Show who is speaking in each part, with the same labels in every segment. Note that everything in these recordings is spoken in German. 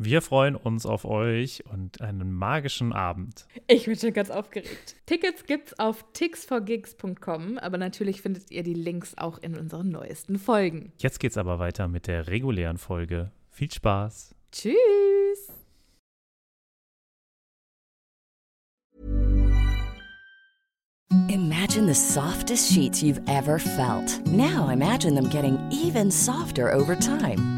Speaker 1: Wir freuen uns auf euch und einen magischen Abend.
Speaker 2: Ich bin schon ganz aufgeregt. Tickets gibt's auf tixforgigs.com, aber natürlich findet ihr die Links auch in unseren neuesten Folgen.
Speaker 1: Jetzt geht's aber weiter mit der regulären Folge. Viel Spaß.
Speaker 2: Tschüss.
Speaker 3: Imagine the softest sheets you've ever felt. Now imagine them getting even softer over time.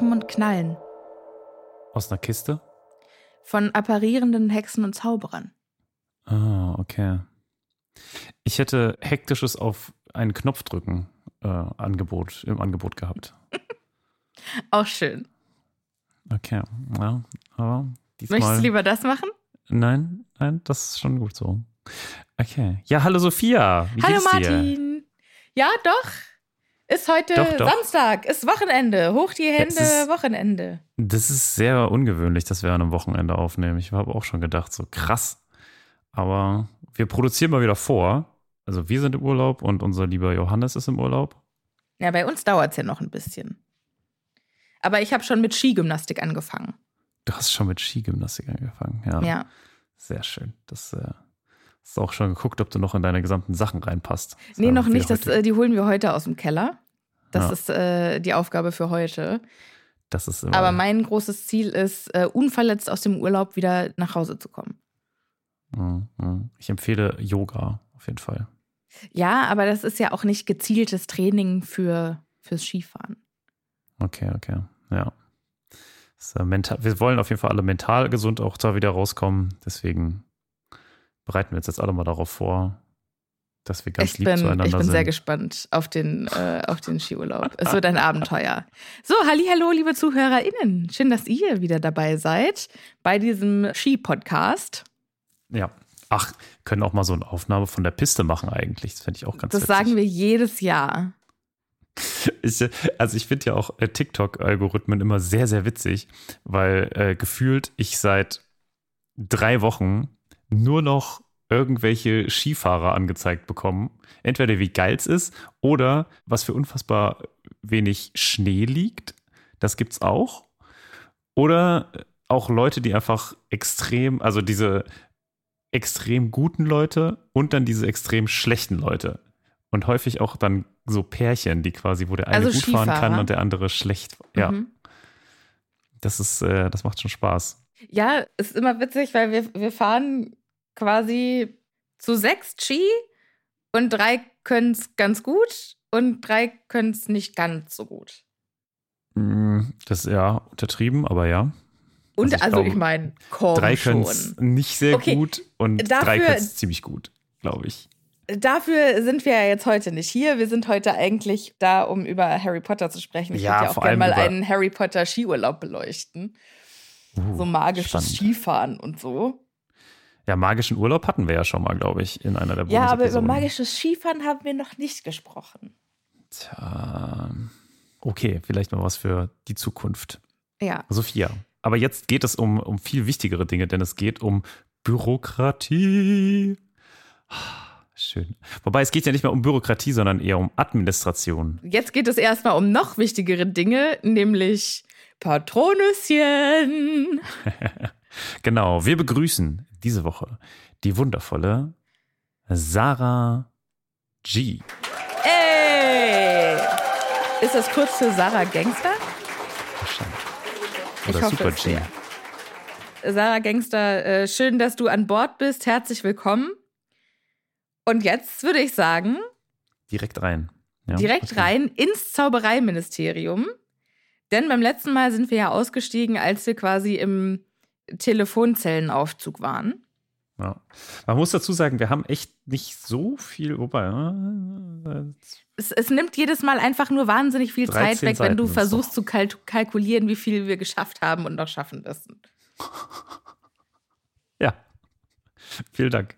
Speaker 2: Ploppen und Knallen.
Speaker 1: Aus einer Kiste?
Speaker 2: Von apparierenden Hexen und Zauberern.
Speaker 1: Ah, okay. Ich hätte hektisches auf einen Knopf drücken äh, Angebot im Angebot gehabt.
Speaker 2: Auch schön.
Speaker 1: Okay, ja, aber diesmal.
Speaker 2: Möchtest du lieber das machen?
Speaker 1: Nein, nein, das ist schon gut so. Okay. Ja, hallo Sophia. Wie
Speaker 2: Hallo
Speaker 1: geht's dir?
Speaker 2: Martin. Ja, doch. Ist heute
Speaker 1: Doch, doch.
Speaker 2: Samstag, ist Wochenende. Hoch die Hände,
Speaker 1: ist-
Speaker 2: Wochenende.
Speaker 1: Das ist sehr ungewöhnlich, dass wir an einem Wochenende aufnehmen. Ich habe auch schon gedacht, so krass. Aber wir produzieren mal wieder vor. Also wir sind im Urlaub und unser lieber Johannes ist im Urlaub.
Speaker 2: Ja, bei uns dauert es ja noch ein bisschen. Aber ich habe schon mit Skigymnastik angefangen.
Speaker 1: Du hast schon mit Skigymnastik angefangen. Ja.
Speaker 2: Ja.
Speaker 1: Sehr schön. Das äh, hast du auch schon geguckt, ob du noch in deine gesamten Sachen reinpasst. Das
Speaker 2: Nee,
Speaker 1: haben
Speaker 2: noch nicht. Das, äh, die holen wir heute aus dem Keller. Das
Speaker 1: Ja.
Speaker 2: ist äh, die Aufgabe für heute.
Speaker 1: das ist immer,
Speaker 2: Aber mein großes Ziel ist, äh, unverletzt aus dem Urlaub wieder nach Hause zu kommen.
Speaker 1: Mhm, mhm. Ich empfehle Yoga auf jeden Fall.
Speaker 2: Ja, aber das ist ja auch nicht gezieltes Training für, fürs Skifahren.
Speaker 1: Okay, okay. Ja. Äh, mental, wir wollen auf jeden Fall alle mental gesund auch da wieder rauskommen. Deswegen bereiten wir uns jetzt alle mal darauf vor, dass wir ganz
Speaker 2: Ich
Speaker 1: lieb
Speaker 2: bin,
Speaker 1: zueinander
Speaker 2: ich bin
Speaker 1: sind.
Speaker 2: sehr gespannt auf den, äh, auf den Skiurlaub. Es wird ein Abenteuer. So, hallo, liebe ZuhörerInnen. Schön, dass ihr wieder dabei seid bei diesem Ski-Podcast.
Speaker 1: Ja. Ach, können auch mal so eine Aufnahme von der Piste machen eigentlich. Das fände ich auch ganz
Speaker 2: Das
Speaker 1: witzig.
Speaker 2: sagen wir jedes Jahr.
Speaker 1: Ich, also ich finde ja auch äh, TikTok-Algorithmen immer sehr, sehr witzig, weil äh, gefühlt ich seit drei Wochen nur noch irgendwelche Skifahrer angezeigt bekomme. Entweder wie geil es ist oder was für unfassbar wenig Schnee liegt. Das gibt's auch. Oder auch Leute, die einfach extrem, also diese extrem guten Leute und dann diese extrem schlechten Leute. Und häufig auch dann so Pärchen, die quasi, wo der eine
Speaker 2: Also
Speaker 1: gut fahren kann
Speaker 2: Skifahrer.
Speaker 1: und der andere schlecht. Ja,
Speaker 2: Mhm.
Speaker 1: das ist, äh, das macht schon Spaß.
Speaker 2: Ja, ist immer witzig, weil wir, wir fahren quasi zu sechs Ski und drei können es ganz gut und drei können es nicht ganz so gut.
Speaker 1: Mm, Das ist ja untertrieben, aber ja.
Speaker 2: Und
Speaker 1: Also ich
Speaker 2: also,
Speaker 1: glaube,
Speaker 2: ich meine,
Speaker 1: drei können es nicht sehr
Speaker 2: Okay,
Speaker 1: gut und
Speaker 2: dafür-
Speaker 1: drei können es ziemlich gut, glaube ich.
Speaker 2: Dafür sind wir ja jetzt heute nicht hier. Wir sind heute eigentlich da, um über Harry Potter zu sprechen. Ich
Speaker 1: Ja,
Speaker 2: würde ja auch gerne mal einen Harry Potter Skiurlaub beleuchten.
Speaker 1: Uh,
Speaker 2: So magisches
Speaker 1: spannend.
Speaker 2: Skifahren und so.
Speaker 1: Ja, magischen Urlaub hatten wir ja schon mal, glaube ich, in einer der
Speaker 2: Ja, aber über magisches Skifahren haben wir noch nicht gesprochen.
Speaker 1: Tja, okay, vielleicht mal was für die Zukunft.
Speaker 2: Ja.
Speaker 1: Sophia, Aber jetzt geht es um, um viel wichtigere Dinge, denn es geht um Bürokratie. Schön. Wobei es geht ja nicht mehr um Bürokratie, sondern eher um Administration.
Speaker 2: Jetzt geht es erstmal um noch wichtigere Dinge, nämlich Patronüschen.
Speaker 1: genau, wir begrüßen diese Woche die wundervolle Sarah G.
Speaker 2: Ey! Ist das kurz für Sarah Gangster?
Speaker 1: Wahrscheinlich.
Speaker 2: Ich
Speaker 1: Oder
Speaker 2: hoffe
Speaker 1: Super G.
Speaker 2: sehr. Sarah Gangster, äh, schön, dass du an Bord bist. Herzlich willkommen. Und jetzt würde ich sagen,
Speaker 1: Direkt rein. Ja,
Speaker 2: direkt
Speaker 1: okay.
Speaker 2: rein ins Zaubereiministerium. Denn beim letzten Mal sind wir ja ausgestiegen, als wir quasi im Telefonzellenaufzug waren.
Speaker 1: Ja. Man muss dazu sagen, wir haben echt nicht so viel, wobei, äh,
Speaker 2: Es, es nimmt jedes Mal einfach nur wahnsinnig viel Zeit
Speaker 1: 13
Speaker 2: weg, wenn du
Speaker 1: Seiten
Speaker 2: versuchst zu kal kalkulieren, wie viel wir geschafft haben und noch schaffen müssen.
Speaker 1: ja. Vielen Dank.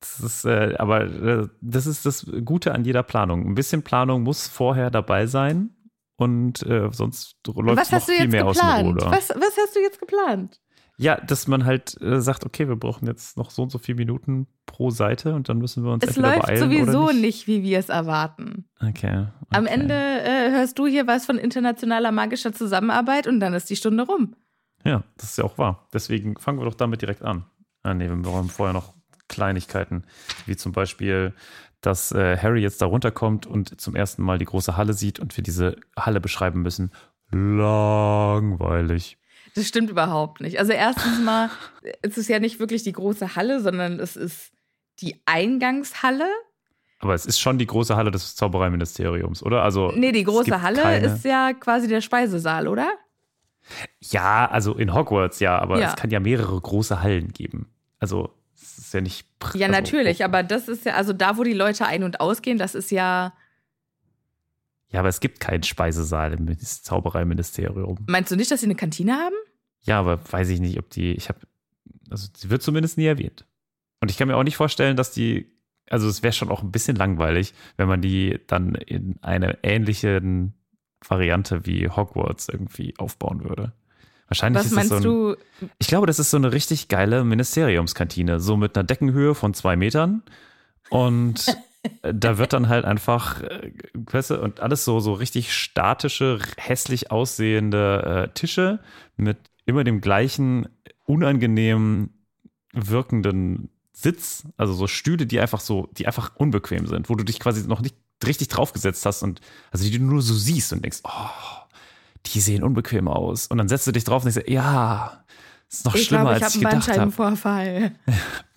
Speaker 1: Das ist, äh, aber äh, das ist das Gute an jeder Planung. Ein bisschen Planung muss vorher dabei sein und äh, sonst läuft es noch viel mehr aus dem
Speaker 2: geplant?
Speaker 1: Ruder.
Speaker 2: Was, was hast du jetzt geplant?
Speaker 1: Ja, dass man halt äh, sagt, okay, wir brauchen jetzt noch so und so viele Minuten pro Seite und dann müssen wir uns
Speaker 2: Es läuft
Speaker 1: beeilen
Speaker 2: sowieso nicht.
Speaker 1: nicht.
Speaker 2: wie wir es erwarten.
Speaker 1: Okay, okay.
Speaker 2: Am Ende äh, hörst du hier was von internationaler magischer Zusammenarbeit und dann ist die Stunde rum.
Speaker 1: Ja, das ist ja auch wahr. Deswegen fangen wir doch damit direkt an. Ah, nee, wir brauchen vorher noch Kleinigkeiten, wie zum Beispiel, dass äh, Harry jetzt da runterkommt und zum ersten Mal die große Halle sieht und wir diese Halle beschreiben müssen. Langweilig.
Speaker 2: Das stimmt überhaupt nicht. Also erstens mal, es ist ja nicht wirklich die große Halle, sondern es ist die Eingangshalle.
Speaker 1: Aber es ist schon die große Halle des Zaubereiministeriums, oder? Also
Speaker 2: Nee, die große Halle
Speaker 1: keine-
Speaker 2: ist ja quasi der Speisesaal, oder?
Speaker 1: Ja, also in Hogwarts ja, aber
Speaker 2: Ja.
Speaker 1: es kann ja mehrere große Hallen geben. Also es ist ja nicht.
Speaker 2: Ja,
Speaker 1: also,
Speaker 2: natürlich, aber das ist ja, also da, wo die Leute ein- und ausgehen, das ist ja,
Speaker 1: Ja, aber es gibt keinen Speisesaal im Minis- Zaubereiministerium.
Speaker 2: meinst du nicht, dass sie eine Kantine haben?
Speaker 1: Ja, aber weiß ich nicht, ob die. Ich habe. Also sie wird zumindest nie erwähnt. Und ich kann mir auch nicht vorstellen, dass die. Also es wäre schon auch ein bisschen langweilig, wenn man die dann in einer ähnlichen Variante wie Hogwarts irgendwie aufbauen würde. Wahrscheinlich
Speaker 2: Was
Speaker 1: ist
Speaker 2: meinst
Speaker 1: das so ein,
Speaker 2: du?
Speaker 1: Ich glaube, das ist so eine richtig geile Ministeriumskantine, so mit einer Deckenhöhe von zwei Metern. Und da wird dann halt einfach, äh, weißt du, und alles so, so richtig statische, hässlich aussehende äh, Tische mit immer dem gleichen unangenehm wirkenden Sitz, also so Stühle, die einfach so, die einfach unbequem sind, wo du dich quasi noch nicht richtig draufgesetzt hast und also die du nur so siehst und denkst, oh, die sehen unbequem aus. Und dann setzt du dich drauf und denkst, ja, ist noch
Speaker 2: Ich
Speaker 1: schlimmer,
Speaker 2: glaube, ich
Speaker 1: als
Speaker 2: habe
Speaker 1: ich
Speaker 2: einen
Speaker 1: gedacht habe.
Speaker 2: Bandscheibenvorfall.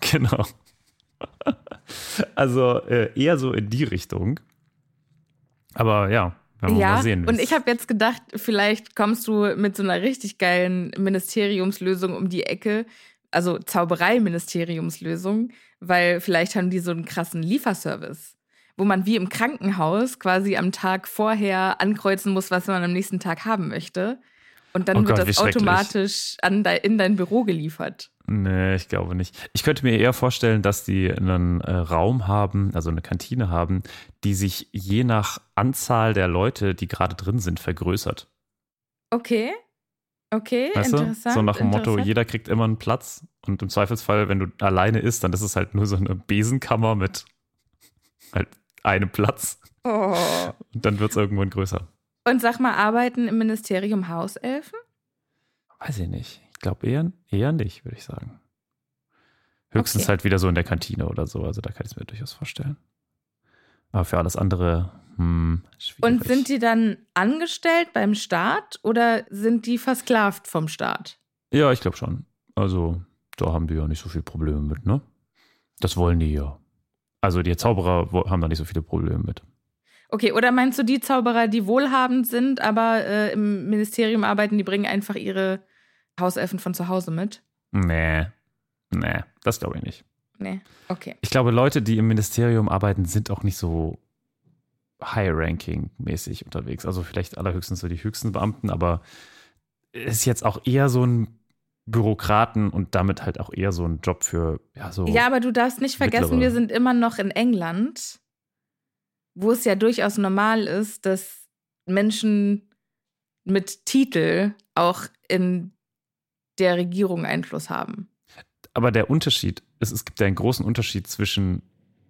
Speaker 1: Genau. Also äh, eher so in die Richtung. Aber ja, werden wir
Speaker 2: Ja,
Speaker 1: mal sehen.
Speaker 2: und ich habe jetzt gedacht, vielleicht kommst du mit so einer richtig geilen Ministeriumslösung um die Ecke, also Zauberei-Ministeriumslösung, weil vielleicht haben die so einen krassen Lieferservice, wo man wie im Krankenhaus quasi am Tag vorher ankreuzen muss, was man am nächsten Tag haben möchte. Und dann
Speaker 1: Oh
Speaker 2: wird
Speaker 1: Gott,
Speaker 2: das automatisch an de in dein Büro geliefert.
Speaker 1: Nee, ich glaube nicht. Ich könnte mir eher vorstellen, dass die einen äh, Raum haben, also eine Kantine haben, die sich je nach Anzahl der Leute, die gerade drin sind, vergrößert.
Speaker 2: Okay. Okay,
Speaker 1: Weißt du?
Speaker 2: interessant.
Speaker 1: So nach dem Motto, jeder kriegt immer einen Platz. Und im Zweifelsfall, wenn du alleine isst, dann ist es halt nur so eine Besenkammer mit halt einem Platz.
Speaker 2: Oh.
Speaker 1: Und dann wird es irgendwann größer.
Speaker 2: Und sag mal, arbeiten im Ministerium Hauselfen?
Speaker 1: Weiß ich nicht. Ich glaube eher, eher nicht, würde ich sagen. Höchstens
Speaker 2: Okay.
Speaker 1: halt wieder so in der Kantine oder so. Also da kann ich es mir durchaus vorstellen. Aber für alles andere, hm, schwierig.
Speaker 2: Und sind die dann angestellt beim Staat oder sind die versklavt vom Staat?
Speaker 1: Ja, ich glaube schon. Also da haben die ja nicht so viele Probleme mit, ne? Das wollen die ja. Also die Zauberer haben da nicht so viele Probleme mit.
Speaker 2: Okay, oder meinst du die Zauberer, die wohlhabend sind, aber äh, im Ministerium arbeiten, die bringen einfach ihre Hauselfen von zu Hause mit?
Speaker 1: Nee. Nee, das glaube ich nicht.
Speaker 2: Nee, okay.
Speaker 1: Ich glaube, Leute, die im Ministerium arbeiten, sind auch nicht so High-Ranking-mäßig unterwegs. Also vielleicht allerhöchstens so die höchsten Beamten, aber ist jetzt auch eher so ein Bürokraten und damit halt auch eher so ein Job für, ja, so.
Speaker 2: Ja, aber du darfst nicht vergessen,
Speaker 1: mittlere.
Speaker 2: wir sind immer noch in England, wo es ja durchaus normal ist, dass Menschen mit Titel auch in der Regierung Einfluss haben.
Speaker 1: Aber der Unterschied, es, es gibt ja einen großen Unterschied zwischen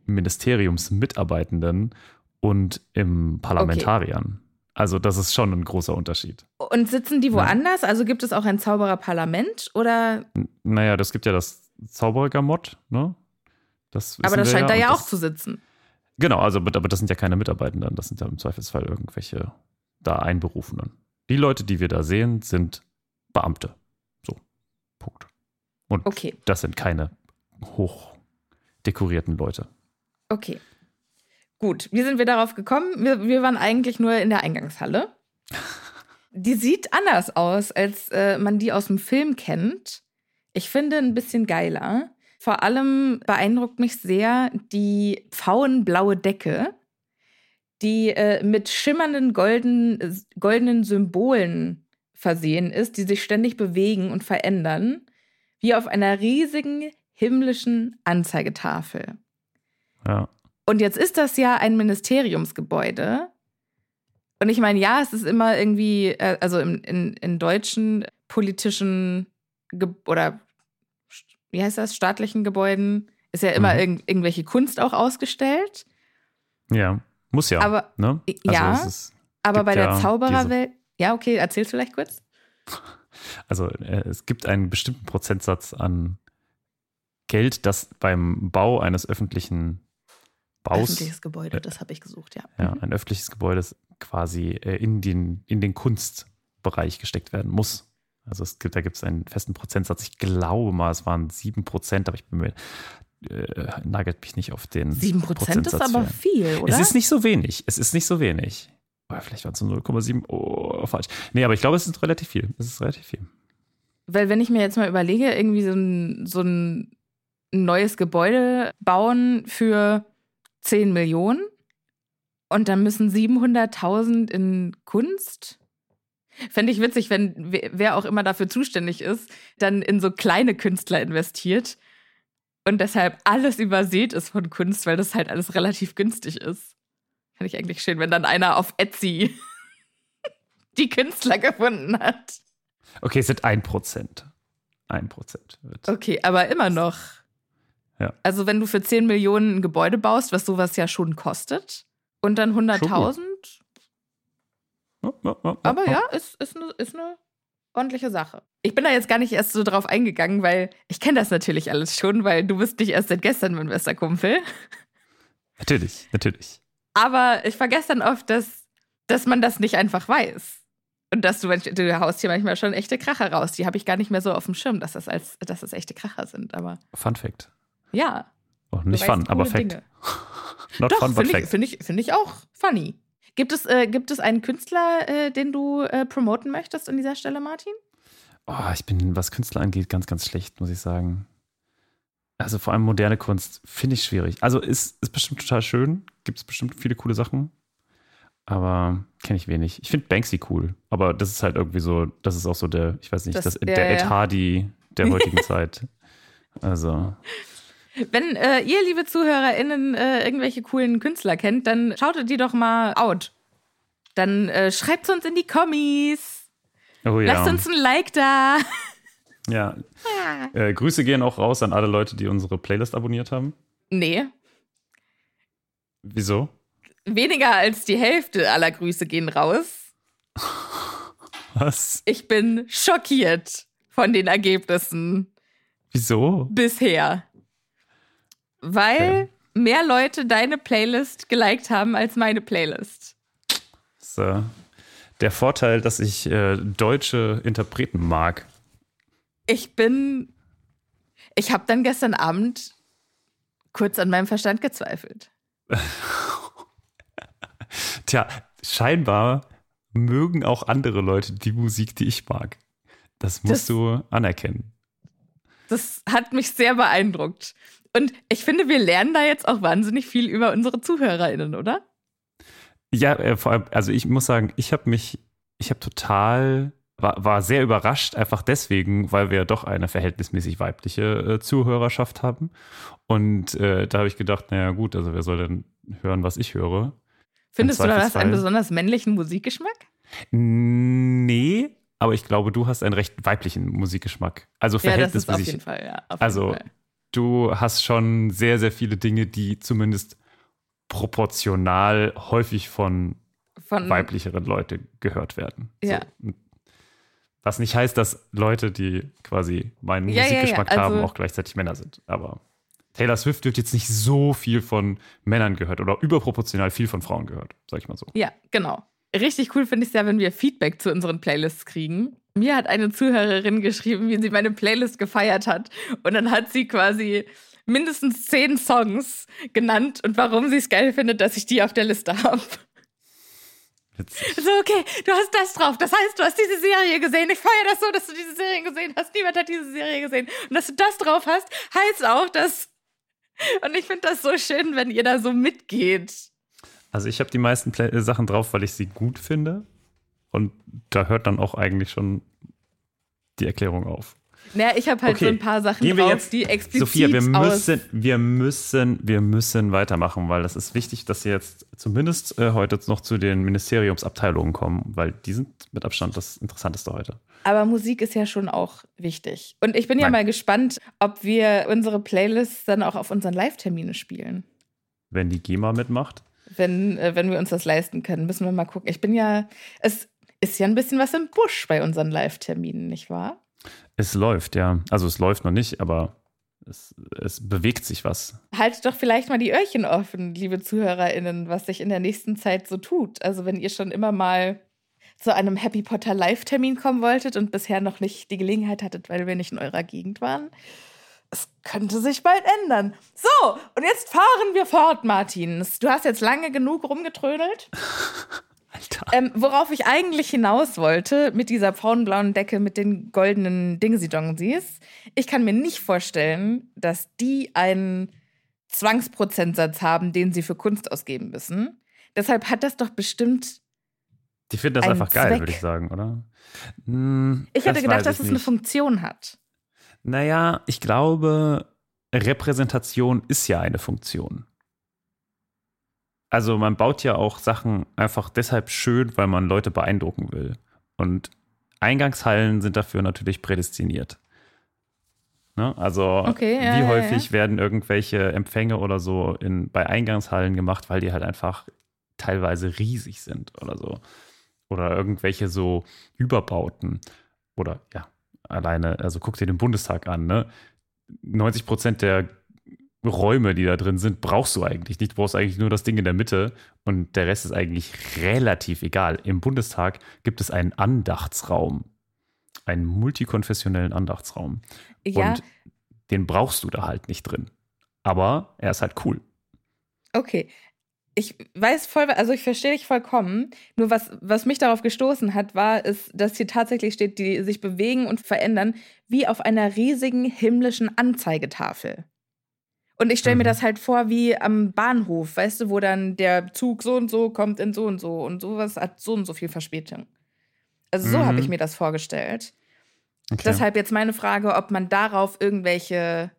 Speaker 1: Ministeriumsmitarbeitenden und im Parlamentariern. Also das ist schon ein großer Unterschied.
Speaker 2: Und sitzen die woanders? Ja. Also gibt es auch ein Zaubererparlament oder?
Speaker 1: N naja, das gibt ja das Zauberergamott, ne?
Speaker 2: Das aber das scheint ja, da ja auch zu sitzen.
Speaker 1: Genau, also aber das sind ja keine Mitarbeitenden, das sind ja im Zweifelsfall irgendwelche da Einberufenen. Die Leute, die wir da sehen, sind Beamte. Punkt. Und okay. das sind keine hochdekorierten Leute.
Speaker 2: Okay. Gut, wie sind wir darauf gekommen? Wir, wir waren eigentlich nur in der Eingangshalle. Die sieht anders aus, als äh, man die aus dem Film kennt. Ich finde ein bisschen geiler. Vor allem beeindruckt mich sehr die pfauenblaue Decke, die äh, mit schimmernden golden, goldenen Symbolen versehen ist, die sich ständig bewegen und verändern, wie auf einer riesigen himmlischen Anzeigetafel.
Speaker 1: Ja.
Speaker 2: Und jetzt ist das ja ein Ministeriumsgebäude. Und ich meine, ja, es ist immer irgendwie, äh, also in, in, in deutschen politischen Ge oder wie heißt das, staatlichen Gebäuden ist ja immer mhm. irg irgendwelche Kunst auch ausgestellt.
Speaker 1: Ja, muss ja.
Speaker 2: Aber,
Speaker 1: ne?
Speaker 2: also ja, aber bei der ja Zaubererwelt, ja, okay, erzählst vielleicht kurz?
Speaker 1: Also äh, es gibt einen bestimmten Prozentsatz an Geld, das beim Bau eines öffentlichen Baus.
Speaker 2: Öffentliches Gebäude, das habe ich gesucht, ja.
Speaker 1: Ja, mhm. ein öffentliches Gebäude quasi äh, in, den, in den Kunstbereich gesteckt werden muss. Also es gibt, da gibt es einen festen Prozentsatz. Ich glaube mal, es waren sieben Prozent, aber ich bin mir äh, nagelt mich nicht auf den.
Speaker 2: Sieben Prozent ist aber viel, oder?
Speaker 1: Es ist nicht so wenig. Es ist nicht so wenig. Vielleicht waren es nur 0,7. Oh, falsch. Nee, aber ich glaube, es ist relativ viel. Es ist relativ viel.
Speaker 2: Weil, wenn ich mir jetzt mal überlege, irgendwie so ein, so ein neues Gebäude bauen für 10 Millionen und dann müssen 700.000 in Kunst. Fände ich witzig, wenn wer auch immer dafür zuständig ist, dann in so kleine Künstler investiert und deshalb alles übersät ist von Kunst, weil das halt alles relativ günstig ist. Fände ich eigentlich schön, wenn dann einer auf Etsy die Künstler gefunden hat.
Speaker 1: Okay, es sind ein Prozent. Ein Prozent.
Speaker 2: Okay, aber immer noch.
Speaker 1: Ja.
Speaker 2: Also wenn du für 10 Millionen ein Gebäude baust, was sowas ja schon kostet, und dann 100.000.
Speaker 1: Ja, ja,
Speaker 2: aber ja, ist, ist, eine, ist eine ordentliche Sache. Ich bin da jetzt gar nicht erst so drauf eingegangen, weil ich kenne das natürlich alles schon, weil du bist nicht erst seit gestern mein bester Kumpel.
Speaker 1: Natürlich, natürlich.
Speaker 2: Aber ich vergesse dann oft, dass, dass man das nicht einfach weiß. Und dass du, du haust hier manchmal schon echte Kracher raus. Die habe ich gar nicht mehr so auf dem Schirm, dass das, als, dass das echte Kracher sind. Aber
Speaker 1: Fun Fact.
Speaker 2: Ja.
Speaker 1: Oh, nicht fun, aber Fact.
Speaker 2: Not Doch, fun, but fact. Finde ich, find ich auch funny. Gibt es, äh, gibt es einen Künstler, äh, den du äh, promoten möchtest an dieser Stelle, Martin?
Speaker 1: Oh, ich bin, was Künstler angeht, ganz, ganz schlecht, muss ich sagen. Also vor allem moderne Kunst finde ich schwierig. Also ist, ist bestimmt total schön, gibt es bestimmt viele coole Sachen, aber kenne ich wenig. Ich finde Banksy cool, aber das ist halt irgendwie so, das ist auch so der, ich weiß nicht, das, das der, der Ed Hardy der heutigen Zeit. Also
Speaker 2: wenn äh, ihr, liebe ZuhörerInnen, äh, irgendwelche coolen Künstler kennt, dann schaut die doch mal out. Dann äh, schreibt uns in die Kommis.
Speaker 1: Oh ja.
Speaker 2: Lasst uns ein Like da.
Speaker 1: Ja. Äh, Grüße gehen auch raus an alle Leute, die unsere Playlist abonniert haben.
Speaker 2: Nee.
Speaker 1: Wieso?
Speaker 2: Weniger als die Hälfte aller Grüße gehen raus.
Speaker 1: Was?
Speaker 2: Ich bin schockiert von den Ergebnissen.
Speaker 1: Wieso?
Speaker 2: Bisher. Weil okay. mehr Leute deine Playlist geliked haben als meine Playlist.
Speaker 1: So. Der Vorteil, dass ich äh, deutsche Interpreten mag.
Speaker 2: Ich bin. Ich habe dann gestern Abend kurz an meinem Verstand gezweifelt.
Speaker 1: Tja, scheinbar mögen auch andere Leute die Musik, die ich mag. Das musst das, du anerkennen.
Speaker 2: Das hat mich sehr beeindruckt. Und ich finde, wir lernen da jetzt auch wahnsinnig viel über unsere ZuhörerInnen, oder?
Speaker 1: Ja, äh, vor allem, also ich muss sagen, ich habe mich, ich habe total, war, war sehr überrascht, einfach deswegen, weil wir doch eine verhältnismäßig weibliche äh, Zuhörerschaft haben. Und äh, da habe ich gedacht, naja, gut, also wer soll denn hören, was ich höre?
Speaker 2: Findest du da einen besonders männlichen Musikgeschmack?
Speaker 1: Nee, aber ich glaube, du hast einen recht weiblichen Musikgeschmack. Also
Speaker 2: Ja, das ist auf
Speaker 1: verhältnismäßig.
Speaker 2: jeden Fall, ja.
Speaker 1: Also-
Speaker 2: jeden Fall.
Speaker 1: du hast schon sehr, sehr viele Dinge, die zumindest proportional häufig von
Speaker 2: Von,
Speaker 1: weiblicheren Leuten gehört werden.
Speaker 2: Ja.
Speaker 1: So. Was nicht heißt, dass Leute, die quasi meinen
Speaker 2: Ja, ja, ja,
Speaker 1: Musikgeschmack
Speaker 2: also-
Speaker 1: haben, auch gleichzeitig Männer sind. Aber Taylor Swift wird jetzt nicht so viel von Männern gehört oder überproportional viel von Frauen gehört, sag ich mal so.
Speaker 2: Ja, genau. Richtig cool finde ich es ja, wenn wir Feedback zu unseren Playlists kriegen. Mir hat eine Zuhörerin geschrieben, wie sie meine Playlist gefeiert hat. Und dann hat sie quasi mindestens zehn Songs genannt und warum sie es geil findet, dass ich die auf der Liste habe.
Speaker 1: Witzig.
Speaker 2: So, okay, du hast das drauf. Das heißt, du hast diese Serie gesehen. Ich feiere das so, dass du diese Serie gesehen hast. Niemand hat diese Serie gesehen. Und dass du das drauf hast, heißt auch, dass. Und ich finde das so schön, wenn ihr da so mitgeht.
Speaker 1: Also ich habe die meisten Play äh, Sachen drauf, weil ich sie gut finde. Und da hört dann auch eigentlich schon die Erklärung auf.
Speaker 2: Naja, ich habe halt
Speaker 1: Okay,
Speaker 2: so ein paar Sachen
Speaker 1: Gehen wir
Speaker 2: drauf,
Speaker 1: jetzt,
Speaker 2: die explizit
Speaker 1: Sophia, wir müssen, wir müssen, wir müssen weitermachen, weil das ist wichtig, dass wir jetzt zumindest äh, heute noch zu den Ministeriumsabteilungen kommen, weil die sind mit Abstand das Interessanteste heute.
Speaker 2: Aber Musik ist ja schon auch wichtig. Und ich bin ja
Speaker 1: Nein.
Speaker 2: mal gespannt, ob wir unsere Playlists dann auch auf unseren Live-Termine spielen.
Speaker 1: Wenn die GEMA mitmacht.
Speaker 2: Wenn, äh, wenn wir uns das leisten können, müssen wir mal gucken. Ich bin ja, es ist ja ein bisschen was im Busch bei unseren Live-Terminen, nicht wahr?
Speaker 1: Es läuft, ja. Also es läuft noch nicht, aber es, es bewegt sich was.
Speaker 2: Haltet doch vielleicht mal die Öhrchen offen, liebe ZuhörerInnen, was sich in der nächsten Zeit so tut. Also, wenn ihr schon immer mal zu einem Happy Potter Live-Termin kommen wolltet und bisher noch nicht die Gelegenheit hattet, weil wir nicht in eurer Gegend waren, es könnte sich bald ändern. So, und jetzt fahren wir fort, Martin. Du hast jetzt lange genug rumgetrödelt.
Speaker 1: Alter.
Speaker 2: Ähm, worauf ich eigentlich hinaus wollte, mit dieser braunblauen Decke mit den goldenen Dingsi-Dongsis, ich kann mir nicht vorstellen, dass die einen Zwangsprozentsatz haben, den sie für Kunst ausgeben müssen. Deshalb hat das doch bestimmt.
Speaker 1: Die finden das
Speaker 2: ein
Speaker 1: einfach geil, würde ich sagen, oder? Hm,
Speaker 2: Ich hätte
Speaker 1: das
Speaker 2: gedacht, dass es eine
Speaker 1: nicht.
Speaker 2: Funktion hat.
Speaker 1: Naja, ich glaube, Repräsentation ist ja eine Funktion. Also man baut ja auch Sachen einfach deshalb schön, weil man Leute beeindrucken will. Und Eingangshallen sind dafür natürlich prädestiniert. Ne? Also
Speaker 2: Okay, ja,
Speaker 1: wie
Speaker 2: ja,
Speaker 1: häufig
Speaker 2: ja.
Speaker 1: werden irgendwelche Empfänge oder so in, bei Eingangshallen gemacht, weil die halt einfach teilweise riesig sind oder so. Oder irgendwelche so Überbauten. Oder ja, alleine, also guck dir den Bundestag an, ne? 90 Prozent der Räume, die da drin sind, brauchst du eigentlich nicht. Du brauchst eigentlich nur das Ding in der Mitte und der Rest ist eigentlich relativ egal. Im Bundestag gibt es einen Andachtsraum, einen multikonfessionellen Andachtsraum.
Speaker 2: Ja,
Speaker 1: Und den brauchst du da halt nicht drin. Aber er ist halt cool.
Speaker 2: okay. Ich weiß voll, also ich verstehe dich vollkommen. Nur was, was mich darauf gestoßen hat, war, ist, dass hier tatsächlich steht, die sich bewegen und verändern, wie auf einer riesigen himmlischen Anzeigetafel. Und ich stelle mir
Speaker 1: Mhm.
Speaker 2: das halt vor wie am Bahnhof, weißt du, wo dann der Zug so und so kommt in so und so und sowas hat so und so viel Verspätung. Also so
Speaker 1: Mhm.
Speaker 2: habe ich mir das vorgestellt.
Speaker 1: Okay.
Speaker 2: Deshalb jetzt meine Frage, ob man darauf irgendwelche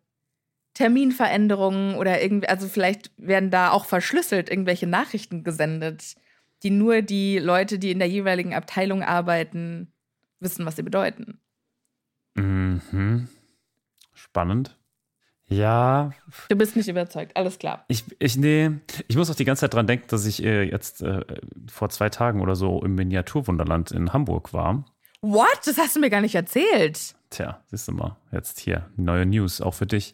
Speaker 2: Terminveränderungen oder irgendwie, also vielleicht werden da auch verschlüsselt irgendwelche Nachrichten gesendet, die nur die Leute, die in der jeweiligen Abteilung arbeiten, wissen, was sie bedeuten.
Speaker 1: Mhm. Spannend. Ja,
Speaker 2: Du bist nicht überzeugt, alles klar.
Speaker 1: ich, ich, nee, ich muss auch die ganze Zeit dran denken, dass ich äh, jetzt äh, vor zwei Tagen oder so im Miniaturwunderland in Hamburg war.
Speaker 2: What? Das hast du mir gar nicht erzählt.
Speaker 1: Tja, siehst du mal, jetzt hier, neue News, auch für dich.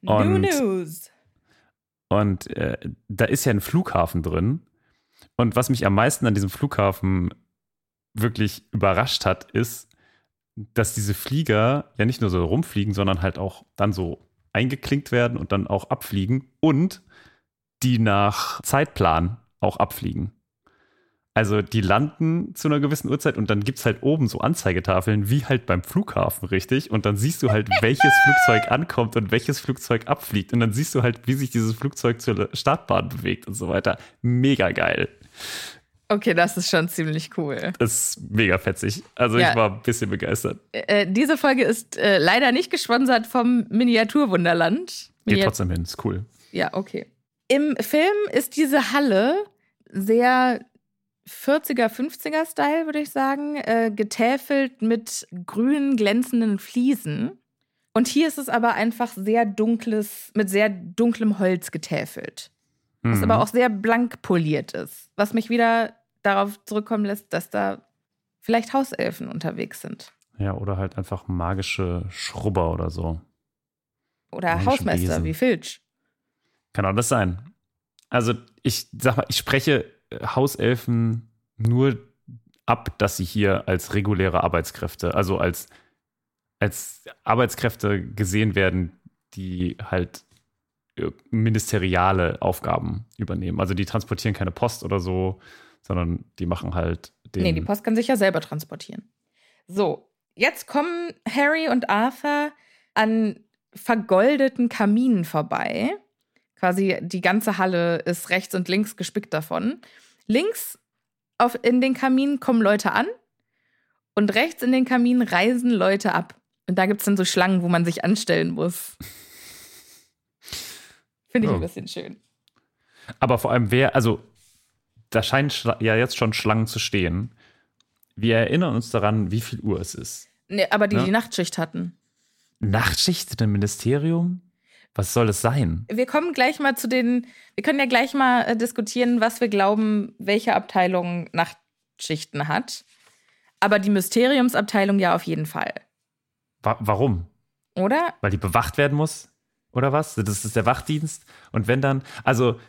Speaker 2: New
Speaker 1: Und,
Speaker 2: News.
Speaker 1: und äh, da ist ja ein Flughafen drin. Und was mich am meisten an diesem Flughafen wirklich überrascht hat, ist, dass diese Flieger ja nicht nur so rumfliegen, sondern halt auch dann so eingeklinkt werden und dann auch abfliegen und die nach Zeitplan auch abfliegen. Also die landen zu einer gewissen Uhrzeit und dann gibt es halt oben so Anzeigetafeln, wie halt beim Flughafen, richtig? Und dann siehst du halt, welches Flugzeug ankommt und welches Flugzeug abfliegt. Und dann siehst du halt, wie sich dieses Flugzeug zur Startbahn bewegt und so weiter. Mega geil.
Speaker 2: Okay, das ist schon ziemlich cool.
Speaker 1: Das ist mega fetzig. Also
Speaker 2: Ja.
Speaker 1: ich war ein bisschen begeistert.
Speaker 2: Äh, diese Folge ist äh, leider nicht gesponsert vom Miniaturwunderland.
Speaker 1: Geht
Speaker 2: Miniat-
Speaker 1: trotzdem hin, ist cool.
Speaker 2: Ja, okay. Im Film ist diese Halle sehr 40er, 50er Style, würde ich sagen, äh, getäfelt mit grünen, glänzenden Fliesen. Und hier ist es aber einfach sehr dunkles, mit sehr dunklem Holz getäfelt. Was
Speaker 1: Mhm.
Speaker 2: aber auch sehr blank poliert ist. Was mich wieder darauf zurückkommen lässt, dass da vielleicht Hauselfen unterwegs sind.
Speaker 1: Ja, oder halt einfach magische Schrubber oder so.
Speaker 2: Oder
Speaker 1: Magischen
Speaker 2: Hausmeister
Speaker 1: Besen.
Speaker 2: wie Filch.
Speaker 1: Kann auch das sein. Also, ich sag mal, ich spreche äh, Hauselfen nur ab, dass sie hier als reguläre Arbeitskräfte, also als, als Arbeitskräfte gesehen werden, die halt äh, ministeriale Aufgaben übernehmen. Also die transportieren keine Post oder so, sondern die machen halt den.
Speaker 2: Nee, die Post kann sich ja selber transportieren. So, jetzt kommen Harry und Arthur an vergoldeten Kaminen vorbei. Quasi die ganze Halle ist rechts und links gespickt davon. Links auf, in den Kaminen kommen Leute an und rechts in den Kaminen reisen Leute ab. Und da gibt es dann so Schlangen, wo man sich anstellen muss. Finde ich
Speaker 1: Oh.
Speaker 2: ein bisschen schön.
Speaker 1: Aber vor allem wer, also da scheinen ja jetzt schon Schlangen zu stehen. Wir erinnern uns daran, wie viel Uhr es ist.
Speaker 2: Nee, aber die
Speaker 1: Ja.
Speaker 2: die Nachtschicht hatten.
Speaker 1: Nachtschicht im Ministerium? Was soll es sein?
Speaker 2: Wir kommen gleich mal zu den, wir können ja gleich mal äh, diskutieren, was wir glauben, welche Abteilung Nachtschichten hat. Aber die Mysteriumsabteilung ja auf jeden Fall.
Speaker 1: Wa warum?
Speaker 2: Oder?
Speaker 1: Weil die bewacht werden muss? Oder was? Das ist der Wachdienst. Und wenn dann, also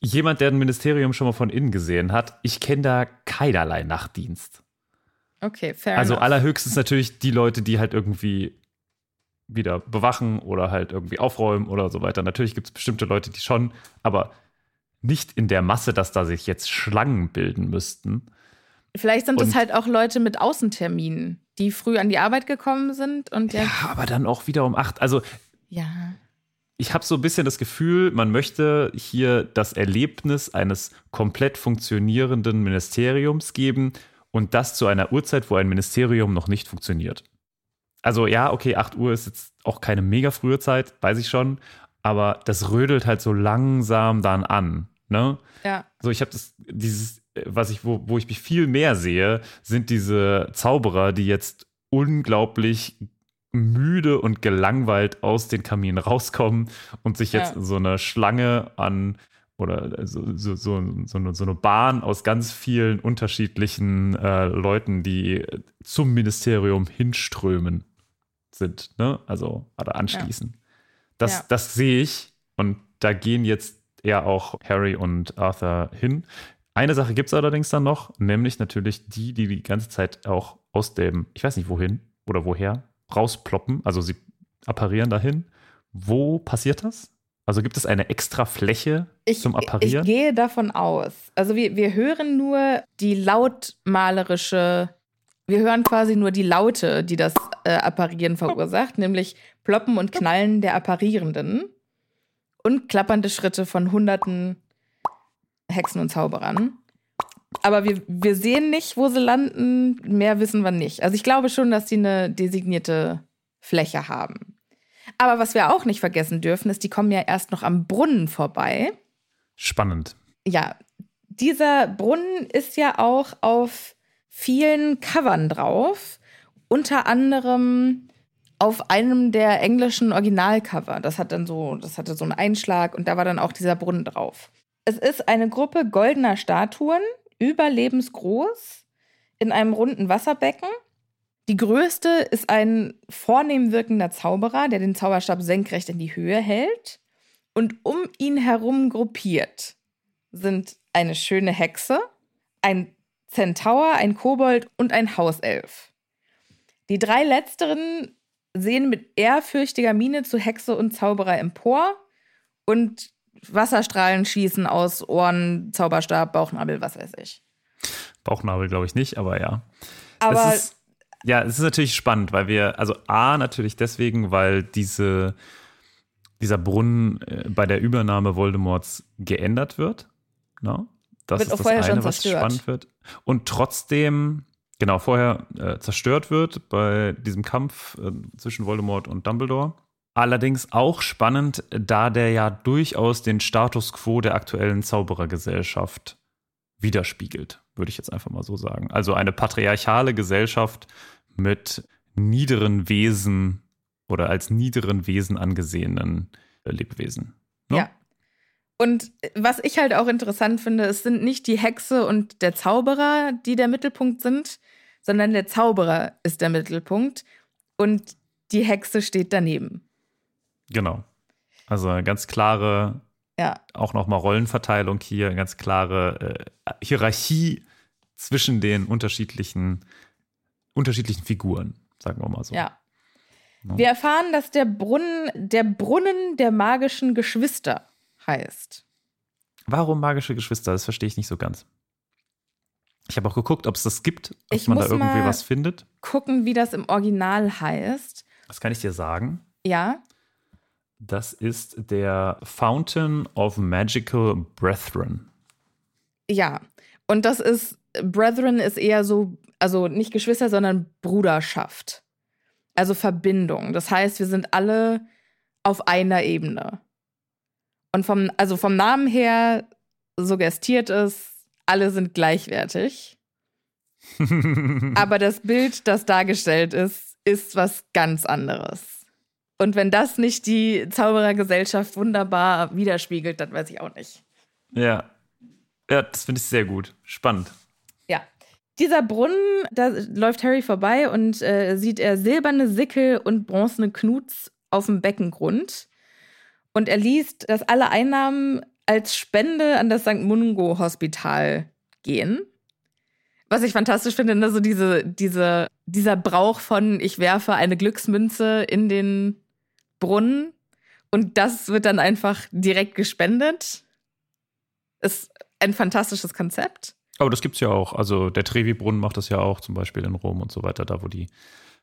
Speaker 1: jemand, der ein Ministerium schon mal von innen gesehen hat, ich kenne da keinerlei Nachtdienst.
Speaker 2: Okay, fair
Speaker 1: Also
Speaker 2: enough.
Speaker 1: allerhöchstens natürlich die Leute, die halt irgendwie wieder bewachen oder halt irgendwie aufräumen oder so weiter. Natürlich gibt es bestimmte Leute, die schon, aber nicht in der Masse, dass da sich jetzt Schlangen bilden müssten.
Speaker 2: Vielleicht sind es halt auch Leute mit Außenterminen, die früh an die Arbeit gekommen sind und
Speaker 1: Ja, aber dann auch wieder um acht. Also
Speaker 2: Ja.
Speaker 1: Ich habe so ein bisschen das Gefühl, man möchte hier das Erlebnis eines komplett funktionierenden Ministeriums geben und das zu einer Uhrzeit, wo ein Ministerium noch nicht funktioniert. Also ja, okay, 8 Uhr ist jetzt auch keine mega frühe Zeit, weiß ich schon, aber das rödelt halt so langsam dann an. Ne?
Speaker 2: Ja.
Speaker 1: So, ich habe das, dieses, was ich, wo, wo ich mich viel mehr sehe, sind diese Zauberer, die jetzt unglaublich müde und gelangweilt aus den Kaminen rauskommen und sich jetzt
Speaker 2: Ja.
Speaker 1: so eine Schlange an oder so, so, so, so, eine, so eine Bahn aus ganz vielen unterschiedlichen äh, Leuten, die zum Ministerium hinströmen sind, ne? Also oder anschließen. Das,
Speaker 2: Ja.
Speaker 1: das sehe ich und da gehen jetzt eher auch Harry und Arthur hin. Eine Sache gibt es allerdings dann noch, nämlich natürlich die, die die ganze Zeit auch aus dem, ich weiß nicht wohin oder woher, rausploppen. Also sie apparieren dahin. Wo passiert das? Also gibt es eine extra Fläche
Speaker 2: Ich,
Speaker 1: zum Apparieren?
Speaker 2: ich gehe davon aus. Also wir, wir hören nur die lautmalerische, wir hören quasi nur die Laute, die das äh, Apparieren verursacht, nämlich Ploppen und Knallen der Apparierenden und klappernde Schritte von hunderten Hexen und Zauberern. Aber wir, wir sehen nicht, wo sie landen. Mehr wissen wir nicht. Also ich glaube schon, dass sie eine designierte Fläche haben. Aber was wir auch nicht vergessen dürfen, ist, die kommen ja erst noch am Brunnen vorbei.
Speaker 1: Spannend.
Speaker 2: Ja, dieser Brunnen ist ja auch auf vielen Covern drauf. Unter anderem auf einem der englischen Originalcover. Das hat dann so, das hatte so einen Einschlag und da war dann auch dieser Brunnen drauf. Es ist eine Gruppe goldener Statuen, überlebensgroß, in einem runden Wasserbecken. Die größte ist ein vornehm wirkender Zauberer, der den Zauberstab senkrecht in die Höhe hält. Und um ihn herum gruppiert sind eine schöne Hexe, ein Zentaur, ein Kobold und ein Hauself. Die drei letzteren sehen mit ehrfürchtiger Miene zu Hexe und Zauberer empor und Wasserstrahlen schießen aus Ohren, Zauberstab, Bauchnabel, was weiß ich.
Speaker 1: Bauchnabel glaube ich nicht, aber ja.
Speaker 2: Aber
Speaker 1: es ist, ja, es ist natürlich spannend, weil wir, also A, natürlich deswegen, weil diese, dieser Brunnen äh, bei der Übernahme Voldemorts geändert wird. Ne? Das
Speaker 2: Wird
Speaker 1: ist
Speaker 2: auch
Speaker 1: das
Speaker 2: vorher schon
Speaker 1: eine, was spannend wird. Und trotzdem, genau, vorher äh, zerstört wird bei diesem Kampf äh, zwischen Voldemort und Dumbledore. Allerdings auch spannend, da der ja durchaus den Status quo der aktuellen Zauberergesellschaft widerspiegelt, würde ich jetzt einfach mal so sagen. Also eine patriarchale Gesellschaft mit niederen Wesen oder als niederen Wesen angesehenen Lebewesen.
Speaker 2: Ne? Ja. Und was ich halt auch interessant finde, es sind nicht die Hexe und der Zauberer, die der Mittelpunkt sind, sondern der Zauberer ist der Mittelpunkt und die Hexe steht daneben.
Speaker 1: Genau. Also eine ganz klare, ja. auch nochmal Rollenverteilung hier, eine ganz klare äh, Hierarchie zwischen den unterschiedlichen, unterschiedlichen Figuren, sagen wir mal so.
Speaker 2: Ja. ja. Wir erfahren, dass der Brunnen, der Brunnen der magischen Geschwister heißt.
Speaker 1: Warum magische Geschwister? Das verstehe ich nicht so ganz. Ich habe auch geguckt, ob es das gibt, ob ich man da irgendwie was findet.
Speaker 2: Gucken, wie das im Original heißt.
Speaker 1: Das kann ich dir sagen.
Speaker 2: Ja.
Speaker 1: Das ist der Fountain of Magical Brethren.
Speaker 2: Ja, und das ist, Brethren ist eher so, also nicht Geschwister, sondern Bruderschaft. Also Verbindung. Das heißt, wir sind alle auf einer Ebene. Und vom, also vom Namen her suggestiert es, alle sind gleichwertig. Aber das Bild, das dargestellt ist, ist was ganz anderes. Und wenn das nicht die Zauberergesellschaft wunderbar widerspiegelt, dann weiß ich auch nicht.
Speaker 1: Ja. Ja, das finde ich sehr gut. Spannend.
Speaker 2: Ja. Dieser Brunnen, da läuft Harry vorbei und äh, sieht er silberne Sickel und bronzene Knuts auf dem Beckengrund. Und er liest, dass alle Einnahmen als Spende an das St. Mungo Hospital gehen. Was ich fantastisch finde, ne, so diese, diese, dieser Brauch von, ich werfe eine Glücksmünze in den Brunnen und das wird dann einfach direkt gespendet. Ist ein fantastisches Konzept.
Speaker 1: Aber das gibt es ja auch. Also der Trevi-Brunnen macht das ja auch, zum Beispiel in Rom und so weiter, da wo die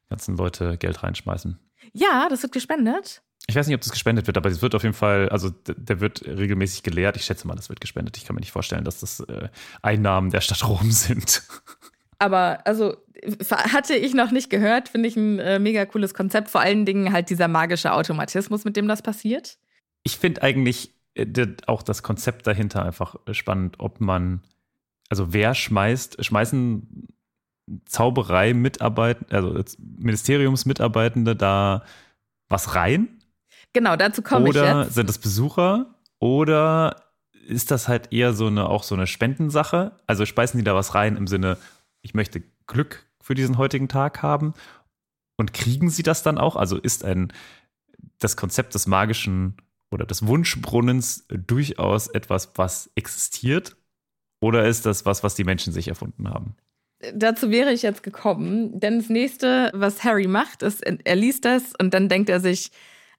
Speaker 1: ganzen Leute Geld reinschmeißen.
Speaker 2: Ja, das wird gespendet.
Speaker 1: Ich weiß nicht, ob das gespendet wird, aber es wird auf jeden Fall, also der wird regelmäßig geleert. Ich schätze mal, das wird gespendet. Ich kann mir nicht vorstellen, dass das äh, Einnahmen der Stadt Rom sind.
Speaker 2: Aber also hatte ich noch nicht gehört, finde ich ein äh, mega cooles Konzept. Vor allen Dingen halt dieser magische Automatismus, mit dem das passiert.
Speaker 1: Ich finde eigentlich äh, auch das Konzept dahinter einfach spannend, ob man, also wer schmeißt, schmeißen Zauberei-Mitarbeitende, also Ministeriumsmitarbeitende da was rein?
Speaker 2: Genau, dazu komme ich
Speaker 1: jetzt. Oder sind das Besucher? Oder ist das halt eher so eine, auch so eine Spendensache? Also speisen die da was rein im Sinne, ich möchte Glück für diesen heutigen Tag haben? Und kriegen sie das dann auch? Also ist ein, das Konzept des magischen oder des Wunschbrunnens durchaus etwas, was existiert? Oder ist das was, was die Menschen sich erfunden haben?
Speaker 2: Dazu wäre ich jetzt gekommen, denn das nächste, was Harry macht, ist, er liest das und dann denkt er sich,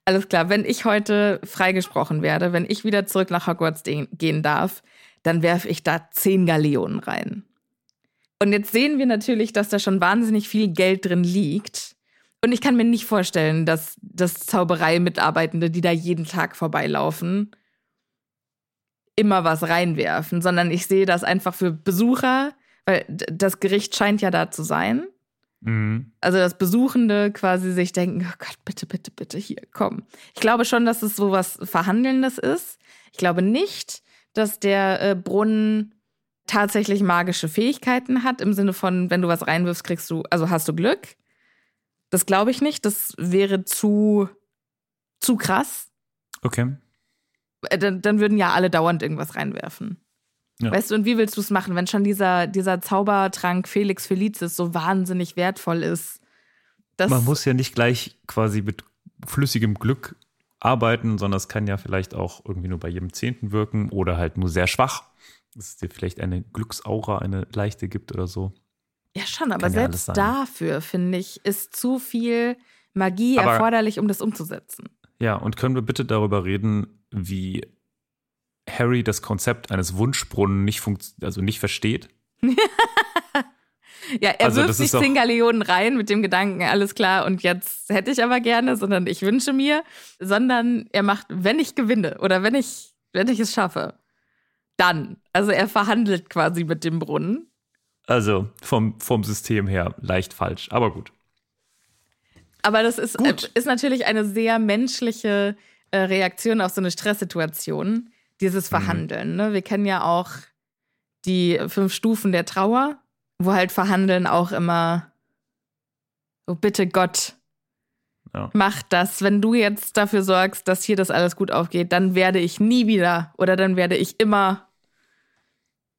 Speaker 2: alles klar, wenn ich heute freigesprochen werde, wenn ich wieder zurück nach Hogwarts gehen darf, dann werfe ich da zehn Galeonen rein. Und jetzt sehen wir natürlich, dass da schon wahnsinnig viel Geld drin liegt. Und ich kann mir nicht vorstellen, dass das Zauberei-Mitarbeitende, die da jeden Tag vorbeilaufen, immer was reinwerfen, sondern ich sehe das einfach für Besucher, weil das Gericht scheint ja da zu sein. Mhm. Also, dass Besuchende quasi sich denken, oh Gott, bitte, bitte, bitte, hier, komm. Ich glaube schon, dass es so was Verhandelndes ist. Ich glaube nicht, dass der äh, Brunnen tatsächlich magische Fähigkeiten hat, im Sinne von, wenn du was reinwirfst, kriegst du, also hast du Glück. Das glaube ich nicht. Das wäre zu, zu krass.
Speaker 1: Okay.
Speaker 2: Äh, dann, dann würden ja alle dauernd irgendwas reinwerfen. Ja. Weißt du, und wie willst du es machen, wenn schon dieser, dieser Zaubertrank Felix Felicis so wahnsinnig wertvoll ist?
Speaker 1: Man muss ja nicht gleich quasi mit flüssigem Glück arbeiten, sondern es kann ja vielleicht auch irgendwie nur bei jedem Zehnten wirken oder halt nur sehr schwach, dass es dir vielleicht eine Glücksaura, eine leichte gibt oder so.
Speaker 2: Ja, schon, aber kann selbst ja dafür, finde ich, ist zu viel Magie aber, erforderlich, um das umzusetzen.
Speaker 1: Ja, und können wir bitte darüber reden, wie Harry das Konzept eines Wunschbrunnen nicht, also nicht versteht.
Speaker 2: ja, er also, wirft nicht zehn Galeonen rein mit dem Gedanken, alles klar, und jetzt hätte ich aber gerne, sondern ich wünsche mir, sondern er macht, wenn ich gewinne oder wenn ich, wenn ich es schaffe, dann. Also er verhandelt quasi mit dem Brunnen.
Speaker 1: Also vom, vom System her leicht falsch, aber gut.
Speaker 2: Aber das ist, gut. ist natürlich eine sehr menschliche äh, Reaktion auf so eine Stresssituation dieses mhm. Verhandeln. Mhm. Ne? Wir kennen ja auch die fünf Stufen der Trauer, wo halt Verhandeln auch immer, oh bitte Gott,
Speaker 1: Ja.
Speaker 2: mach das. Wenn du jetzt dafür sorgst, dass hier das alles gut aufgeht, dann werde ich nie wieder oder dann werde ich immer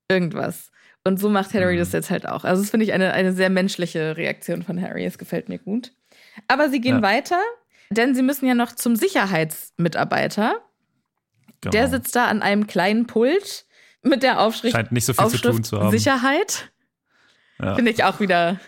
Speaker 2: irgendwas. Und so macht Harry
Speaker 1: Mhm.
Speaker 2: das jetzt halt auch. Also das finde ich eine, eine sehr menschliche Reaktion von Harry. Es gefällt mir gut. Aber sie gehen
Speaker 1: Ja.
Speaker 2: weiter, denn sie müssen ja noch zum Sicherheitsmitarbeiter.
Speaker 1: Genau.
Speaker 2: Der sitzt da an einem kleinen Pult mit der Aufschrift,
Speaker 1: Scheint nicht so viel zu
Speaker 2: Aufschrift
Speaker 1: tun zu haben.
Speaker 2: Sicherheit.
Speaker 1: Ja.
Speaker 2: Finde ich auch wieder.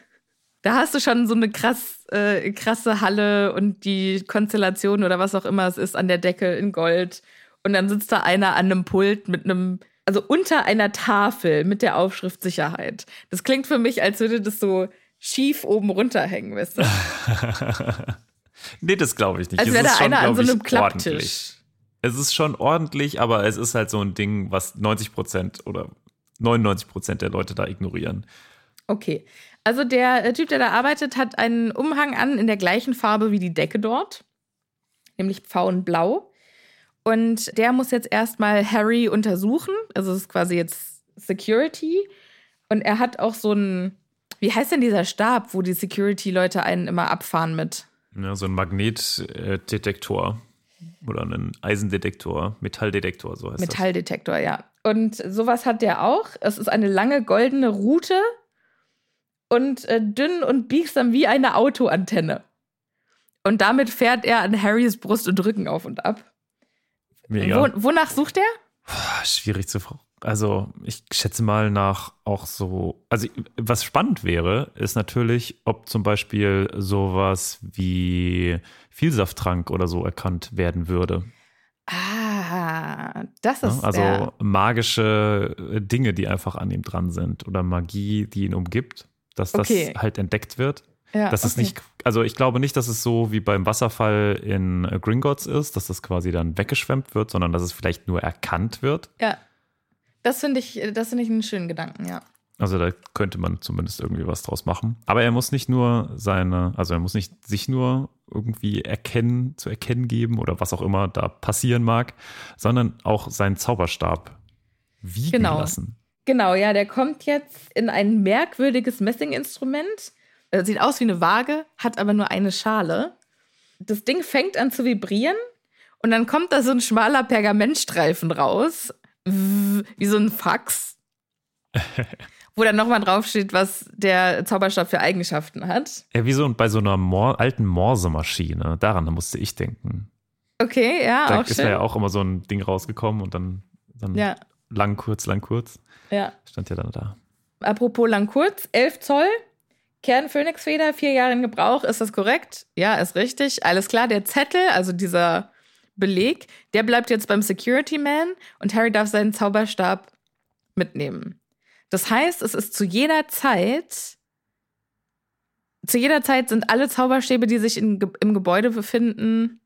Speaker 2: Da hast du schon so eine krass, äh, krasse Halle und die Konstellation oder was auch immer es ist an der Decke in Gold. Und dann sitzt da einer an einem Pult mit einem, also unter einer Tafel mit der Aufschrift Sicherheit. Das klingt für mich, als würde das so schief oben runterhängen, weißt du?
Speaker 1: nee, das glaube ich nicht.
Speaker 2: Als
Speaker 1: Es
Speaker 2: wäre
Speaker 1: ist
Speaker 2: da
Speaker 1: schon,
Speaker 2: einer an so einem Klapptisch.
Speaker 1: ordentlich. Es ist schon ordentlich, aber es ist halt so ein Ding, was 90 Prozent oder 99 Prozent der Leute da ignorieren.
Speaker 2: Okay. Also der äh, Typ, der da arbeitet, hat einen Umhang an in der gleichen Farbe wie die Decke dort, nämlich pfauenblau. Und der muss jetzt erstmal Harry untersuchen. Also es ist quasi jetzt Security. Und er hat auch so einen, wie heißt denn dieser Stab, wo die Security-Leute einen immer abfahren mit?
Speaker 1: Ja, so ein Magnetdetektor oder einen Eisendetektor, Metalldetektor, so heißt
Speaker 2: Metalldetektor, ja. Und sowas hat der auch. Es ist eine lange goldene Rute und äh, dünn und biegsam wie eine Autoantenne. Und damit fährt er an Harrys Brust und Rücken auf und ab.
Speaker 1: Mega.
Speaker 2: Wo, wonach sucht er?
Speaker 1: Schwierig zu fragen. Also, ich schätze mal nach auch so. Also, was spannend wäre, ist natürlich, ob zum Beispiel sowas wie Vielsafttrank oder so erkannt werden würde.
Speaker 2: Ah, das
Speaker 1: Ne?
Speaker 2: ist
Speaker 1: Also
Speaker 2: der.
Speaker 1: magische äh, Dinge, die einfach an ihm dran sind oder Magie, die ihn umgibt, dass das
Speaker 2: Okay.
Speaker 1: halt entdeckt wird.
Speaker 2: Ja,
Speaker 1: Das ist
Speaker 2: okay.
Speaker 1: nicht, also ich glaube nicht, dass es so wie beim Wasserfall in äh, Gringotts ist, dass das quasi dann weggeschwemmt wird, sondern dass es vielleicht nur erkannt wird.
Speaker 2: Ja. Das finde ich, das finde ich einen schönen Gedanken, ja.
Speaker 1: Also da könnte man zumindest irgendwie was draus machen. Aber er muss nicht nur seine, also er muss nicht sich nur irgendwie erkennen, zu erkennen geben oder was auch immer da passieren mag, sondern auch seinen Zauberstab wiegen
Speaker 2: Genau.
Speaker 1: lassen.
Speaker 2: Genau, ja, der kommt jetzt in ein merkwürdiges Messinginstrument. Sieht aus wie eine Waage, hat aber nur eine Schale. Das Ding fängt an zu vibrieren und dann kommt da so ein schmaler Pergamentstreifen raus, wie so ein Fax, wo dann nochmal draufsteht, was der Zauberstab für Eigenschaften hat.
Speaker 1: Ja, wie so bei so einer Mor alten Morsemaschine. Daran musste ich denken.
Speaker 2: Okay, ja,
Speaker 1: Da
Speaker 2: auch
Speaker 1: ist
Speaker 2: schön.
Speaker 1: ja auch immer so ein Ding rausgekommen und dann, dann
Speaker 2: Ja,
Speaker 1: lang, kurz, lang, kurz.
Speaker 2: ja.
Speaker 1: Stand ja dann da.
Speaker 2: Apropos lang kurz, 11 Zoll, Kern-Phönixfeder, vier Jahre in Gebrauch, ist das korrekt? Ja, ist richtig. Alles klar, der Zettel, also dieser Beleg, der bleibt jetzt beim Security Man und Harry darf seinen Zauberstab mitnehmen. Das heißt, es ist zu jeder Zeit, zu jeder Zeit sind alle Zauberstäbe, die sich in, im Gebäude befinden,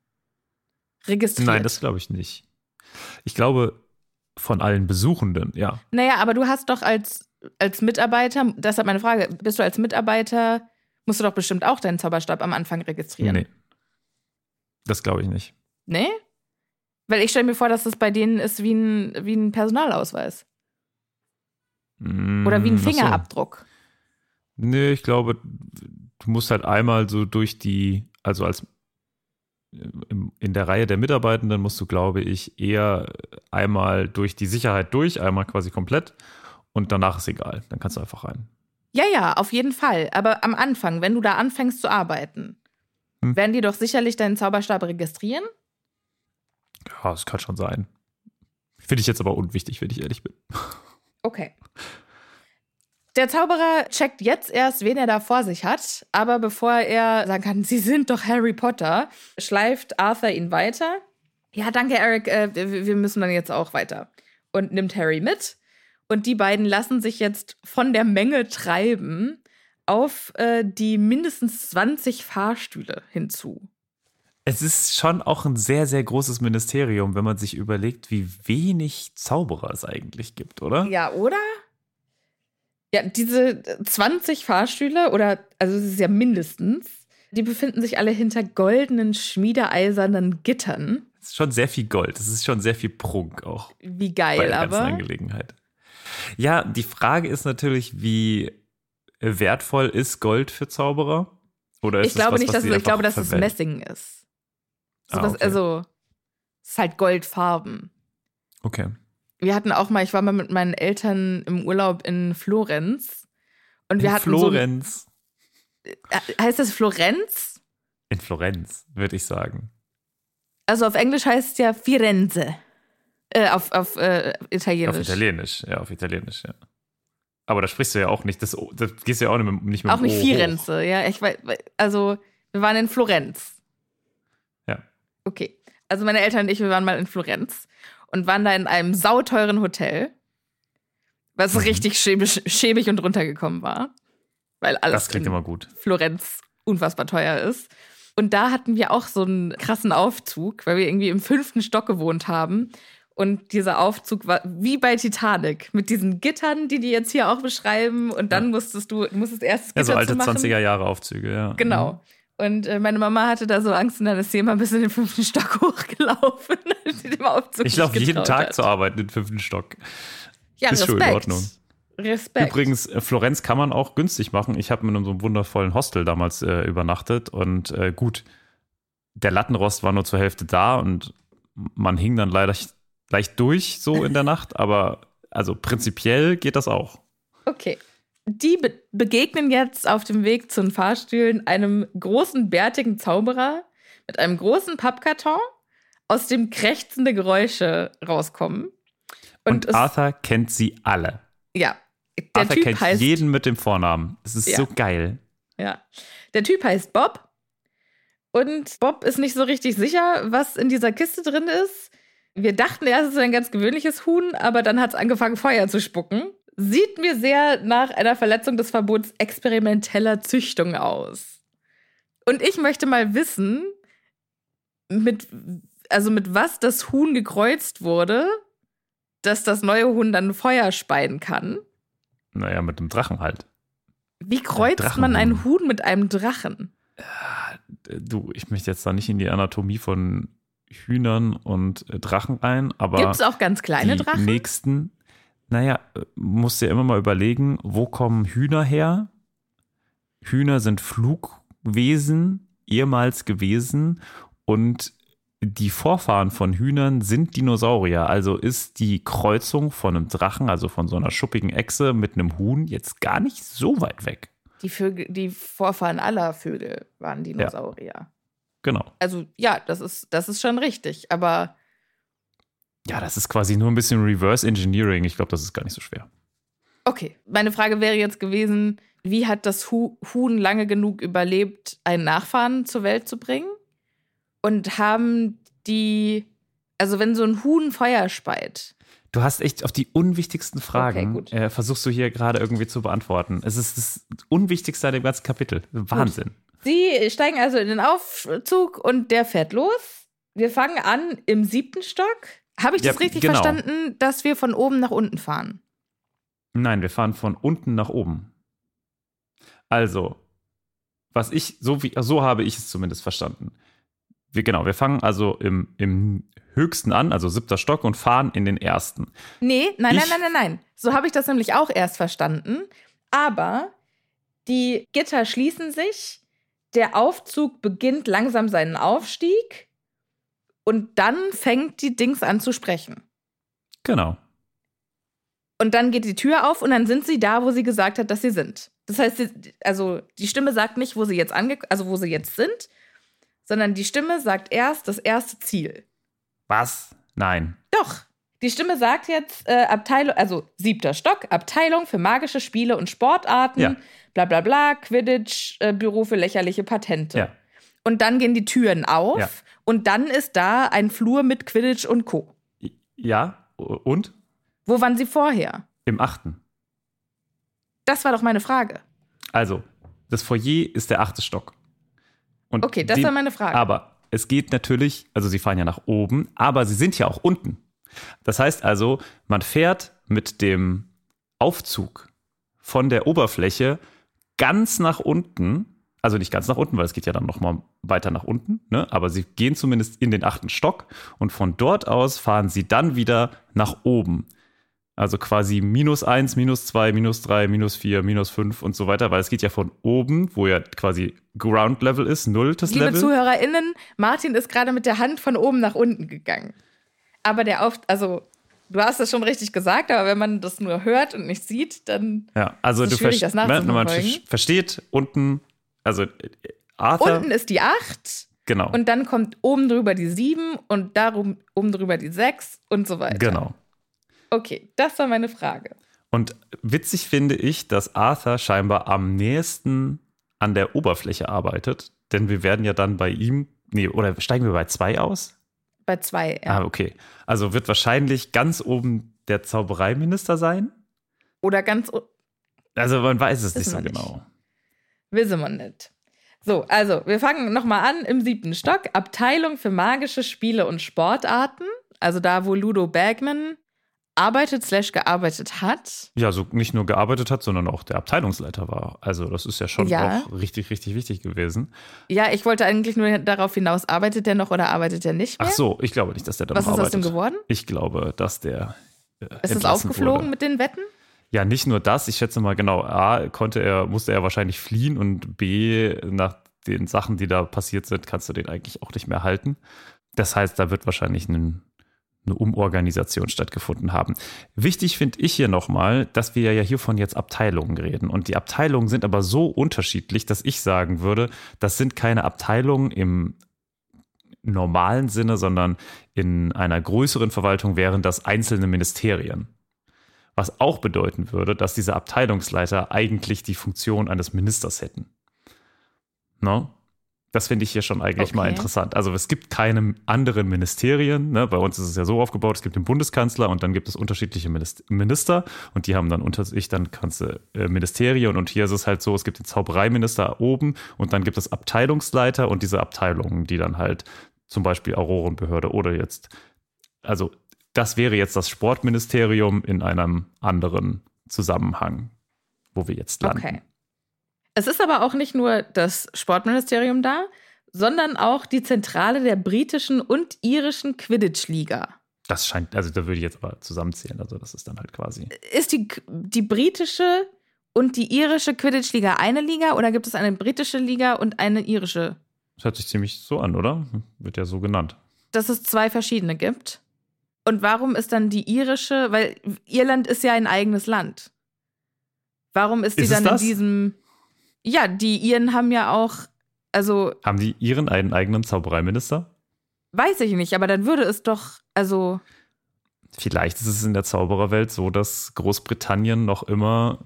Speaker 2: registriert.
Speaker 1: Nein, das glaube ich nicht. Ich glaube, von allen Besuchenden, ja.
Speaker 2: Naja, aber du hast doch als, als Mitarbeiter, deshalb meine Frage, bist du als Mitarbeiter, musst du doch bestimmt auch deinen Zauberstab am Anfang registrieren.
Speaker 1: Nee. Das glaube ich nicht.
Speaker 2: Nee? Weil ich stelle mir vor, dass das bei denen ist wie ein, wie ein Personalausweis. Oder wie ein
Speaker 1: Mm, ach so.
Speaker 2: Fingerabdruck.
Speaker 1: Nee, ich glaube, du musst halt einmal so durch die, also als in der Reihe der Mitarbeitenden musst du, glaube ich, eher einmal durch die Sicherheit durch, einmal quasi komplett und danach ist egal. Dann kannst du einfach rein.
Speaker 2: Ja, ja, auf jeden Fall. Aber am Anfang, wenn du da anfängst zu arbeiten,
Speaker 1: Hm.
Speaker 2: werden die doch sicherlich deinen Zauberstab registrieren?
Speaker 1: Ja, das kann schon sein. Finde ich jetzt aber unwichtig, wenn ich ehrlich bin.
Speaker 2: Okay. Der Zauberer checkt jetzt erst, wen er da vor sich hat, aber bevor er sagen kann, Sie sind doch Harry Potter, schleift Arthur ihn weiter. Ja, danke, Eric, äh, wir müssen dann jetzt auch weiter. Und nimmt Harry mit. Und die beiden lassen sich jetzt von der Menge treiben auf äh, die mindestens 20 Fahrstühle hinzu.
Speaker 1: Es ist schon auch ein sehr, sehr großes Ministerium, wenn man sich überlegt, wie wenig Zauberer es eigentlich gibt, oder?
Speaker 2: Ja, oder? Ja, diese 20 Fahrstühle, oder, also es ist ja mindestens, die befinden sich alle hinter goldenen, schmiedeeisernen Gittern.
Speaker 1: Es ist schon sehr viel Gold. Es ist schon sehr viel Prunk auch
Speaker 2: Wie
Speaker 1: bei
Speaker 2: geil,
Speaker 1: der ganzen
Speaker 2: aber.
Speaker 1: Angelegenheit. Ja, die Frage ist natürlich, wie wertvoll ist Gold für Zauberer? Oder ist
Speaker 2: ich glaube
Speaker 1: was,
Speaker 2: nicht,
Speaker 1: was
Speaker 2: dass ich glaube, dass es? Messing ist. So
Speaker 1: Ah,
Speaker 2: was,
Speaker 1: okay.
Speaker 2: Also, es ist halt Goldfarben.
Speaker 1: Okay.
Speaker 2: Wir hatten auch mal, ich war mal mit meinen Eltern im Urlaub in Florenz. Und wir
Speaker 1: In
Speaker 2: hatten
Speaker 1: Florenz.
Speaker 2: so. ein- Heißt das Florenz?
Speaker 1: In Florenz, würde ich sagen.
Speaker 2: Also auf Englisch heißt es ja Firenze. Äh, auf auf äh, Italienisch.
Speaker 1: Auf Italienisch, ja, auf Italienisch, ja. Aber da sprichst du ja auch nicht, das, das gehst du ja auch nicht mit, nicht mit
Speaker 2: Auch nicht
Speaker 1: O hoch.
Speaker 2: Firenze, ja. Ich weiß, also, wir waren in Florenz.
Speaker 1: Ja.
Speaker 2: Okay. Also meine Eltern und ich, wir waren mal in Florenz und waren da in einem sauteuren Hotel, was
Speaker 1: Mhm.
Speaker 2: richtig schäbig, schäbig und runtergekommen war. Weil alles
Speaker 1: Das klingt
Speaker 2: in
Speaker 1: immer gut.
Speaker 2: Florenz unfassbar teuer ist. Und da hatten wir auch so einen krassen Aufzug, weil wir irgendwie im fünften Stock gewohnt haben. Und dieser Aufzug war wie bei Titanic mit diesen Gittern, die die jetzt hier auch beschreiben. Und dann
Speaker 1: Ja.
Speaker 2: musstest du, musstest erst das
Speaker 1: Ja, so
Speaker 2: Gitter
Speaker 1: alte
Speaker 2: zumachen.
Speaker 1: 20er Jahre Aufzüge, ja.
Speaker 2: Genau. Und äh, meine Mama hatte da so Angst und dann ist sie immer bis in den fünften Stock hochgelaufen,
Speaker 1: Ich laufe jeden Tag
Speaker 2: hat.
Speaker 1: zur Arbeit in den fünften Stock.
Speaker 2: Ja,
Speaker 1: Ist schon in
Speaker 2: Respekt.
Speaker 1: Ordnung.
Speaker 2: Respekt.
Speaker 1: Übrigens, äh, Florenz kann man auch günstig machen. Ich habe in so einem wundervollen Hostel damals äh, übernachtet und äh, gut, der Lattenrost war nur zur Hälfte da und man hing dann leider leicht durch so in der Nacht, aber also prinzipiell geht das auch.
Speaker 2: Okay. Die be begegnen jetzt auf dem Weg zu den Fahrstühlen einem großen, bärtigen Zauberer mit einem großen Pappkarton, aus dem krächzende Geräusche rauskommen.
Speaker 1: Und,
Speaker 2: es,
Speaker 1: Arthur kennt sie alle.
Speaker 2: ja, der
Speaker 1: Arthur
Speaker 2: Typ
Speaker 1: kennt
Speaker 2: heißt
Speaker 1: jeden mit dem Vornamen. Es ist
Speaker 2: Ja.
Speaker 1: so geil.
Speaker 2: Ja. Der Typ heißt Bob. Und Bob ist nicht so richtig sicher, was in dieser Kiste drin ist. Wir dachten erst, es ist ein ganz gewöhnliches Huhn, aber dann hat es angefangen, Feuer zu spucken. Sieht mir sehr nach einer Verletzung des Verbots experimenteller Züchtung aus. Und ich möchte mal wissen, mit, also mit was das Huhn gekreuzt wurde, dass das neue Huhn dann Feuer speien kann.
Speaker 1: Naja, mit dem Drachen halt.
Speaker 2: Wie kreuzt man ein. Huhn mit einem Drachen?
Speaker 1: Äh, Du, ich möchte jetzt da nicht in die Anatomie von Hühnern und Drachen ein, aber
Speaker 2: Gibt es auch ganz kleine
Speaker 1: die
Speaker 2: Drachen?
Speaker 1: nächsten, naja, äh, musst dir immer mal überlegen, wo kommen Hühner her? Hühner sind Flugwesen, ehemals gewesen und die Vorfahren von Hühnern sind Dinosaurier. Also ist die Kreuzung von einem Drachen, also von so einer schuppigen Echse mit einem Huhn, jetzt gar nicht so weit weg.
Speaker 2: Die, Vögel, die Vorfahren aller Vögel waren Dinosaurier.
Speaker 1: Genau.
Speaker 2: Also ja, das ist, das ist schon richtig. Aber
Speaker 1: Ja, das ist quasi nur ein bisschen Reverse Engineering. Ich glaube, das ist gar nicht so schwer.
Speaker 2: okay, meine Frage wäre jetzt gewesen, wie hat das Hu Huhn lange genug überlebt, einen Nachfahren zur Welt zu bringen? Und haben die, also wenn so ein Huhn Feuer speit,
Speaker 1: Du hast echt auf die unwichtigsten Fragen,
Speaker 2: gut.
Speaker 1: äh, versuchst du hier gerade irgendwie zu beantworten. Es ist das Unwichtigste an dem ganzen Kapitel. Wahnsinn.
Speaker 2: Sie steigen also in den Aufzug und der fährt los. Wir fangen an im siebten Stock. Habe ich
Speaker 1: Ja,
Speaker 2: das richtig
Speaker 1: genau.
Speaker 2: verstanden, dass wir von oben nach unten fahren?
Speaker 1: Nein, wir fahren von unten nach oben. Also, was ich, so, wie, so habe ich es zumindest verstanden. Wir, genau, wir fangen also im, im höchsten an, also siebter Stock, und fahren in den ersten.
Speaker 2: Nee, nein, nein,
Speaker 1: Ich-
Speaker 2: nein, nein, nein. So habe ich das nämlich auch erst verstanden. Aber die Gitter schließen sich, der Aufzug beginnt langsam seinen Aufstieg und dann fängt die Dings an zu sprechen.
Speaker 1: Genau.
Speaker 2: Und dann geht die Tür auf und dann sind sie da, wo sie gesagt hat, dass sie sind. Das heißt, also die Stimme sagt nicht, wo sie jetzt ange also wo sie jetzt sind, sondern die Stimme sagt erst das erste Ziel.
Speaker 1: Was? Nein.
Speaker 2: Doch. Die Stimme sagt jetzt äh, Abteilung, also siebter Stock, Abteilung für magische Spiele und Sportarten,
Speaker 1: Ja.
Speaker 2: bla bla bla, Quidditch, äh, Büro für lächerliche Patente.
Speaker 1: Ja.
Speaker 2: Und dann gehen die Türen auf
Speaker 1: Ja.
Speaker 2: Und dann ist da ein Flur mit Quidditch und Co.
Speaker 1: Ja, und?
Speaker 2: Wo waren sie vorher?
Speaker 1: Im achten.
Speaker 2: Das war doch meine Frage.
Speaker 1: Also, das Foyer ist der achte Stock. Und
Speaker 2: Okay, das
Speaker 1: den-
Speaker 2: war meine Frage.
Speaker 1: Aber es geht natürlich, also sie fahren ja nach oben, aber sie sind ja auch unten. Das heißt also, man fährt mit dem Aufzug von der Oberfläche ganz nach unten, also nicht ganz nach unten, weil es geht ja dann nochmal weiter nach unten, ne? aber sie gehen zumindest in den achten Stock und von dort aus fahren sie dann wieder nach oben. Also quasi minus 1, minus 2, minus 3, minus 4, minus 5 und so weiter, weil es geht ja von oben, wo ja quasi Ground Level ist, nulltes
Speaker 2: Liebe
Speaker 1: Level.
Speaker 2: ZuhörerInnen, Martin ist gerade mit der Hand von oben nach unten gegangen. Aber der auf, also du hast das schon richtig gesagt, aber wenn man das nur hört und nicht sieht, dann
Speaker 1: Ja, also
Speaker 2: ist
Speaker 1: du
Speaker 2: es schwierig,
Speaker 1: verst-
Speaker 2: das
Speaker 1: ne, wenn man
Speaker 2: nachzuverfolgen.
Speaker 1: versteht, unten, also Arthur,
Speaker 2: unten ist die 8
Speaker 1: genau,
Speaker 2: und dann kommt oben drüber die 7 und darum oben drüber die 6 und so weiter.
Speaker 1: genau.
Speaker 2: Okay, das war meine Frage.
Speaker 1: Und witzig finde ich, dass Arthur scheinbar am nächsten an der Oberfläche arbeitet, denn wir werden ja dann bei ihm, nee, oder steigen wir bei zwei aus?
Speaker 2: Bei 2, ja.
Speaker 1: Ah, okay. Also wird wahrscheinlich ganz oben der Zaubereiminister sein?
Speaker 2: Oder ganz
Speaker 1: Also man weiß es nicht so
Speaker 2: nicht. Wissen wir nicht. So, also wir fangen nochmal an im siebten Stock. Abteilung für magische Spiele und Sportarten. Also da, wo Ludo Bagman arbeitet slash gearbeitet hat.
Speaker 1: Ja, so nicht nur gearbeitet hat, sondern auch der Abteilungsleiter war. Also das ist ja schon
Speaker 2: Ja.
Speaker 1: auch richtig, richtig wichtig gewesen.
Speaker 2: Ja, ich wollte eigentlich nur darauf hinaus, arbeitet der noch oder arbeitet der nicht mehr?
Speaker 1: Ach so, ich glaube nicht, dass der da
Speaker 2: Was
Speaker 1: noch
Speaker 2: ist aus
Speaker 1: arbeitet.
Speaker 2: dem geworden?
Speaker 1: Ich glaube, dass der äh,
Speaker 2: Ist es aufgeflogen
Speaker 1: wurde.
Speaker 2: mit den Wetten?
Speaker 1: Ja, nicht nur das. Ich schätze mal genau. A, konnte er, musste er wahrscheinlich fliehen und B, nach den Sachen, die da passiert sind, kannst du den eigentlich auch nicht mehr halten. Das heißt, da wird wahrscheinlich ein, eine Umorganisation stattgefunden haben. Wichtig finde ich hier nochmal, dass wir ja hiervon jetzt Abteilungen reden. Und die Abteilungen sind aber so unterschiedlich, dass ich sagen würde, das sind keine Abteilungen im normalen Sinne, sondern in einer größeren Verwaltung wären das einzelne Ministerien. Was auch bedeuten würde, dass diese Abteilungsleiter eigentlich die Funktion eines Ministers hätten. No? Das finde ich hier schon eigentlich mal
Speaker 2: Okay.
Speaker 1: interessant. Also es gibt keine anderen Ministerien. Ne? Bei uns ist es ja so aufgebaut, es gibt den Bundeskanzler und dann gibt es unterschiedliche Minis- Minister und die haben dann unter sich dann ganze äh, Ministerien und hier ist es halt so, es gibt den Zaubereiminister oben und dann gibt es Abteilungsleiter und diese Abteilungen, die dann halt zum Beispiel Aurorenbehörde oder jetzt, also das wäre jetzt das Sportministerium in einem anderen Zusammenhang, wo wir jetzt landen.
Speaker 2: Okay. Es ist aber auch nicht nur das Sportministerium da, sondern auch die Zentrale der britischen und irischen Quidditch-Liga.
Speaker 1: Das scheint, also da würde ich jetzt aber zusammenzählen. Also das ist dann halt quasi.
Speaker 2: Ist die, die britische und die irische Quidditch-Liga eine Liga oder gibt es eine britische Liga und eine irische?
Speaker 1: Das hört sich ziemlich so an, oder? Wird ja so genannt.
Speaker 2: Dass es zwei verschiedene gibt. Und warum ist dann die irische, weil Irland ist ja ein eigenes Land. Warum ist die
Speaker 1: Ist
Speaker 2: dann in diesem. Ja, die Iren haben ja auch, also
Speaker 1: Haben die ihren einen eigenen Zaubereiminister?
Speaker 2: weiß ich nicht, aber dann würde es doch, also
Speaker 1: Vielleicht ist es in der Zaubererwelt so, dass Großbritannien noch immer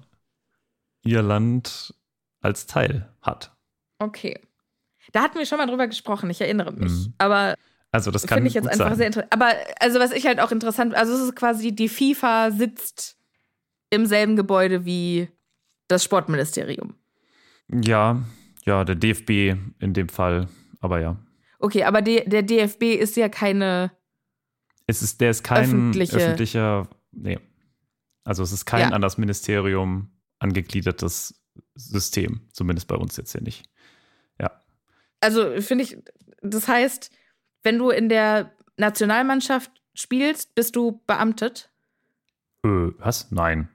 Speaker 1: ihr Land als Teil hat.
Speaker 2: Okay. Da hatten wir schon mal drüber gesprochen, ich erinnere mich.
Speaker 1: Mhm.
Speaker 2: Aber
Speaker 1: Also das kann
Speaker 2: finde ich jetzt einfach
Speaker 1: sein.
Speaker 2: sehr interessant. Aber also was ich halt auch interessant, also es ist quasi, die FIFA sitzt im selben Gebäude wie das Sportministerium.
Speaker 1: Ja, ja, der DFB in dem Fall, aber ja.
Speaker 2: Okay, aber die, der DFB ist ja keine.
Speaker 1: Es ist, der ist kein
Speaker 2: Öffentliche-
Speaker 1: öffentlicher, nee. Also es ist kein
Speaker 2: Ja.
Speaker 1: an das Ministerium angegliedertes System, zumindest bei uns jetzt hier nicht. Ja.
Speaker 2: Also finde ich, das heißt, wenn du in der Nationalmannschaft spielst, bist du beamtet.
Speaker 1: Äh, was? Nein.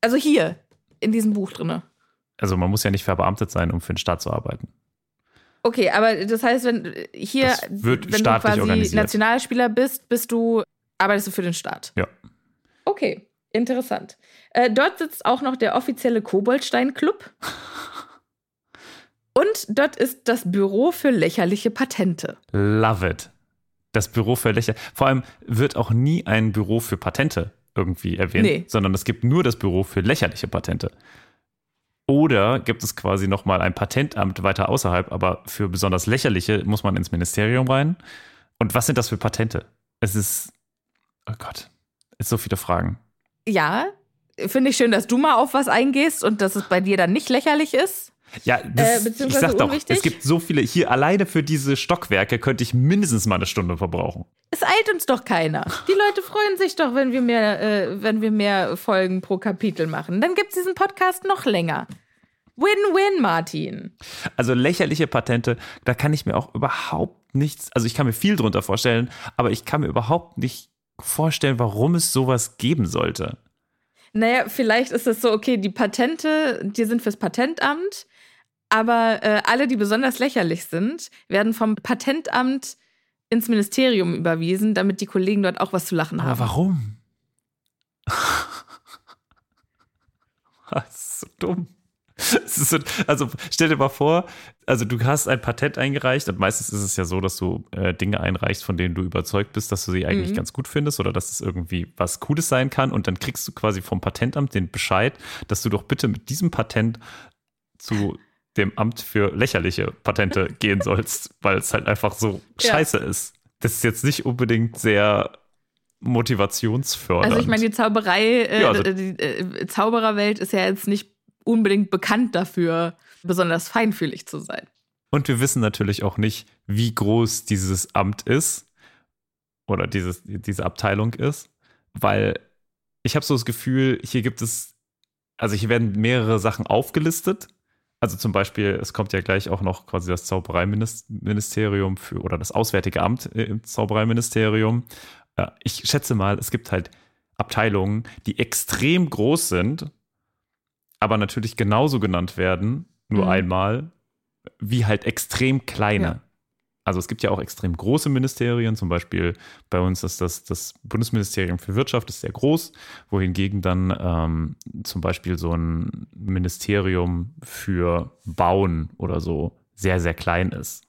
Speaker 2: Also hier, in diesem Buch drinne.
Speaker 1: Also man muss ja nicht verbeamtet sein, um für den Staat zu arbeiten.
Speaker 2: Okay, aber das heißt, wenn hier,
Speaker 1: Das wird
Speaker 2: wenn du quasi. Nationalspieler bist, bist du, arbeitest du für den Staat.
Speaker 1: Ja.
Speaker 2: Okay, interessant. Äh, dort sitzt auch noch der offizielle Koboldstein-Club. Und dort ist das Büro für lächerliche Patente.
Speaker 1: Love it. Das Büro für Lächer. Vor allem wird auch nie ein Büro für Patente irgendwie erwähnt,
Speaker 2: Nee.
Speaker 1: sondern es gibt nur das Büro für lächerliche Patente. Oder gibt es quasi nochmal ein Patentamt weiter außerhalb, aber für besonders lächerliche muss man ins Ministerium rein. Und was sind das für Patente? Es ist, oh Gott, es so viele Fragen.
Speaker 2: Ja, finde ich schön, dass du mal auf was eingehst und dass es bei dir dann nicht lächerlich ist.
Speaker 1: Ja, das,
Speaker 2: Äh,
Speaker 1: ich
Speaker 2: beziehungsweise
Speaker 1: sag doch,
Speaker 2: unwichtig?
Speaker 1: es gibt so viele, hier alleine für diese Stockwerke könnte ich mindestens mal eine Stunde verbrauchen.
Speaker 2: Es eilt uns doch keiner. Die Leute freuen sich doch, wenn wir mehr, äh, wenn wir mehr Folgen pro Kapitel machen. Dann gibt es diesen Podcast noch länger. Win-win, Martin.
Speaker 1: Also lächerliche Patente, da kann ich mir auch überhaupt nichts, also ich kann mir viel drunter vorstellen, aber ich kann mir überhaupt nicht vorstellen, warum es sowas geben sollte.
Speaker 2: Naja, vielleicht ist es so, okay, die Patente, die sind fürs Patentamt, aber äh, alle, die besonders lächerlich sind, werden vom Patentamt ins Ministerium überwiesen, damit die Kollegen dort auch was zu lachen
Speaker 1: Aber
Speaker 2: haben.
Speaker 1: warum? das ist so dumm. So, also stell dir mal vor, also du hast ein Patent eingereicht und meistens ist es ja so, dass du äh, Dinge einreichst, von denen du überzeugt bist, dass du sie eigentlich
Speaker 2: Mhm.
Speaker 1: ganz gut findest oder dass es irgendwie was Cooles sein kann und dann kriegst du quasi vom Patentamt den Bescheid, dass du doch bitte mit diesem Patent zu dem Amt für lächerliche Patente gehen sollst, weil es halt einfach so
Speaker 2: Ja.
Speaker 1: scheiße ist. Das ist jetzt nicht unbedingt sehr motivationsfördernd.
Speaker 2: Also ich meine, die Zauberei, äh,
Speaker 1: Ja, also-
Speaker 2: die äh, Zaubererwelt ist ja jetzt nicht unbedingt bekannt dafür, besonders feinfühlig zu sein.
Speaker 1: Und wir wissen natürlich auch nicht, wie groß dieses Amt ist oder dieses, diese Abteilung ist, weil ich habe so das Gefühl, hier gibt es, also hier werden mehrere Sachen aufgelistet. Also zum Beispiel, es kommt ja gleich auch noch quasi das Zaubereiministerium für oder das Auswärtige Amt im Zaubereiministerium. Äh, Ich schätze mal, es gibt halt Abteilungen, die extrem groß sind, aber natürlich genauso genannt werden, nur
Speaker 2: Mhm.
Speaker 1: einmal, wie halt extrem kleine.
Speaker 2: Ja.
Speaker 1: Also es gibt ja auch extrem große Ministerien, zum Beispiel bei uns ist das das Bundesministerium für Wirtschaft, ist sehr groß, wohingegen dann ähm, zum Beispiel so ein Ministerium für Bauen oder so sehr, sehr klein ist.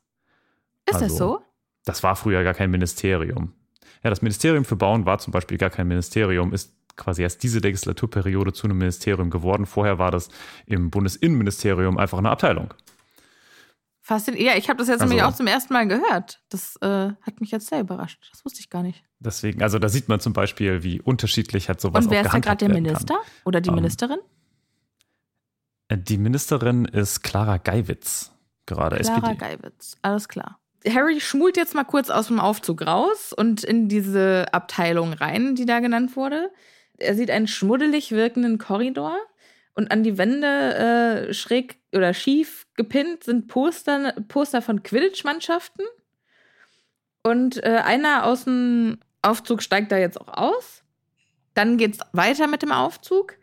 Speaker 2: Ist das
Speaker 1: Also,
Speaker 2: so?
Speaker 1: Das war früher gar kein Ministerium. Ja, das Ministerium für Bauen war zum Beispiel gar kein Ministerium, ist quasi erst diese Legislaturperiode zu einem Ministerium geworden. Vorher war das im Bundesinnenministerium einfach eine Abteilung.
Speaker 2: Faszinierend. Ja, ich habe das jetzt
Speaker 1: Also-
Speaker 2: nämlich auch zum ersten Mal gehört. Das äh, hat mich jetzt sehr überrascht. Das wusste ich gar nicht.
Speaker 1: Deswegen, also da sieht man zum Beispiel, wie unterschiedlich halt sowas
Speaker 2: Und wer ist da
Speaker 1: gehandhabt
Speaker 2: gerade der Minister? Oder die
Speaker 1: Ähm,
Speaker 2: Ministerin?
Speaker 1: Kann. Die Ministerin ist Clara Geiwitz, gerade
Speaker 2: Clara
Speaker 1: SPD.
Speaker 2: Geiwitz. Alles klar. Harry schmult jetzt mal kurz aus dem Aufzug raus und in diese Abteilung rein, die da genannt wurde. Er sieht einen schmuddelig wirkenden Korridor und an die Wände äh, schräg oder schief gepinnt sind Poster, Poster von Quidditch-Mannschaften. Und äh, einer aus dem Aufzug steigt da jetzt auch aus. Dann geht's weiter mit dem Aufzug.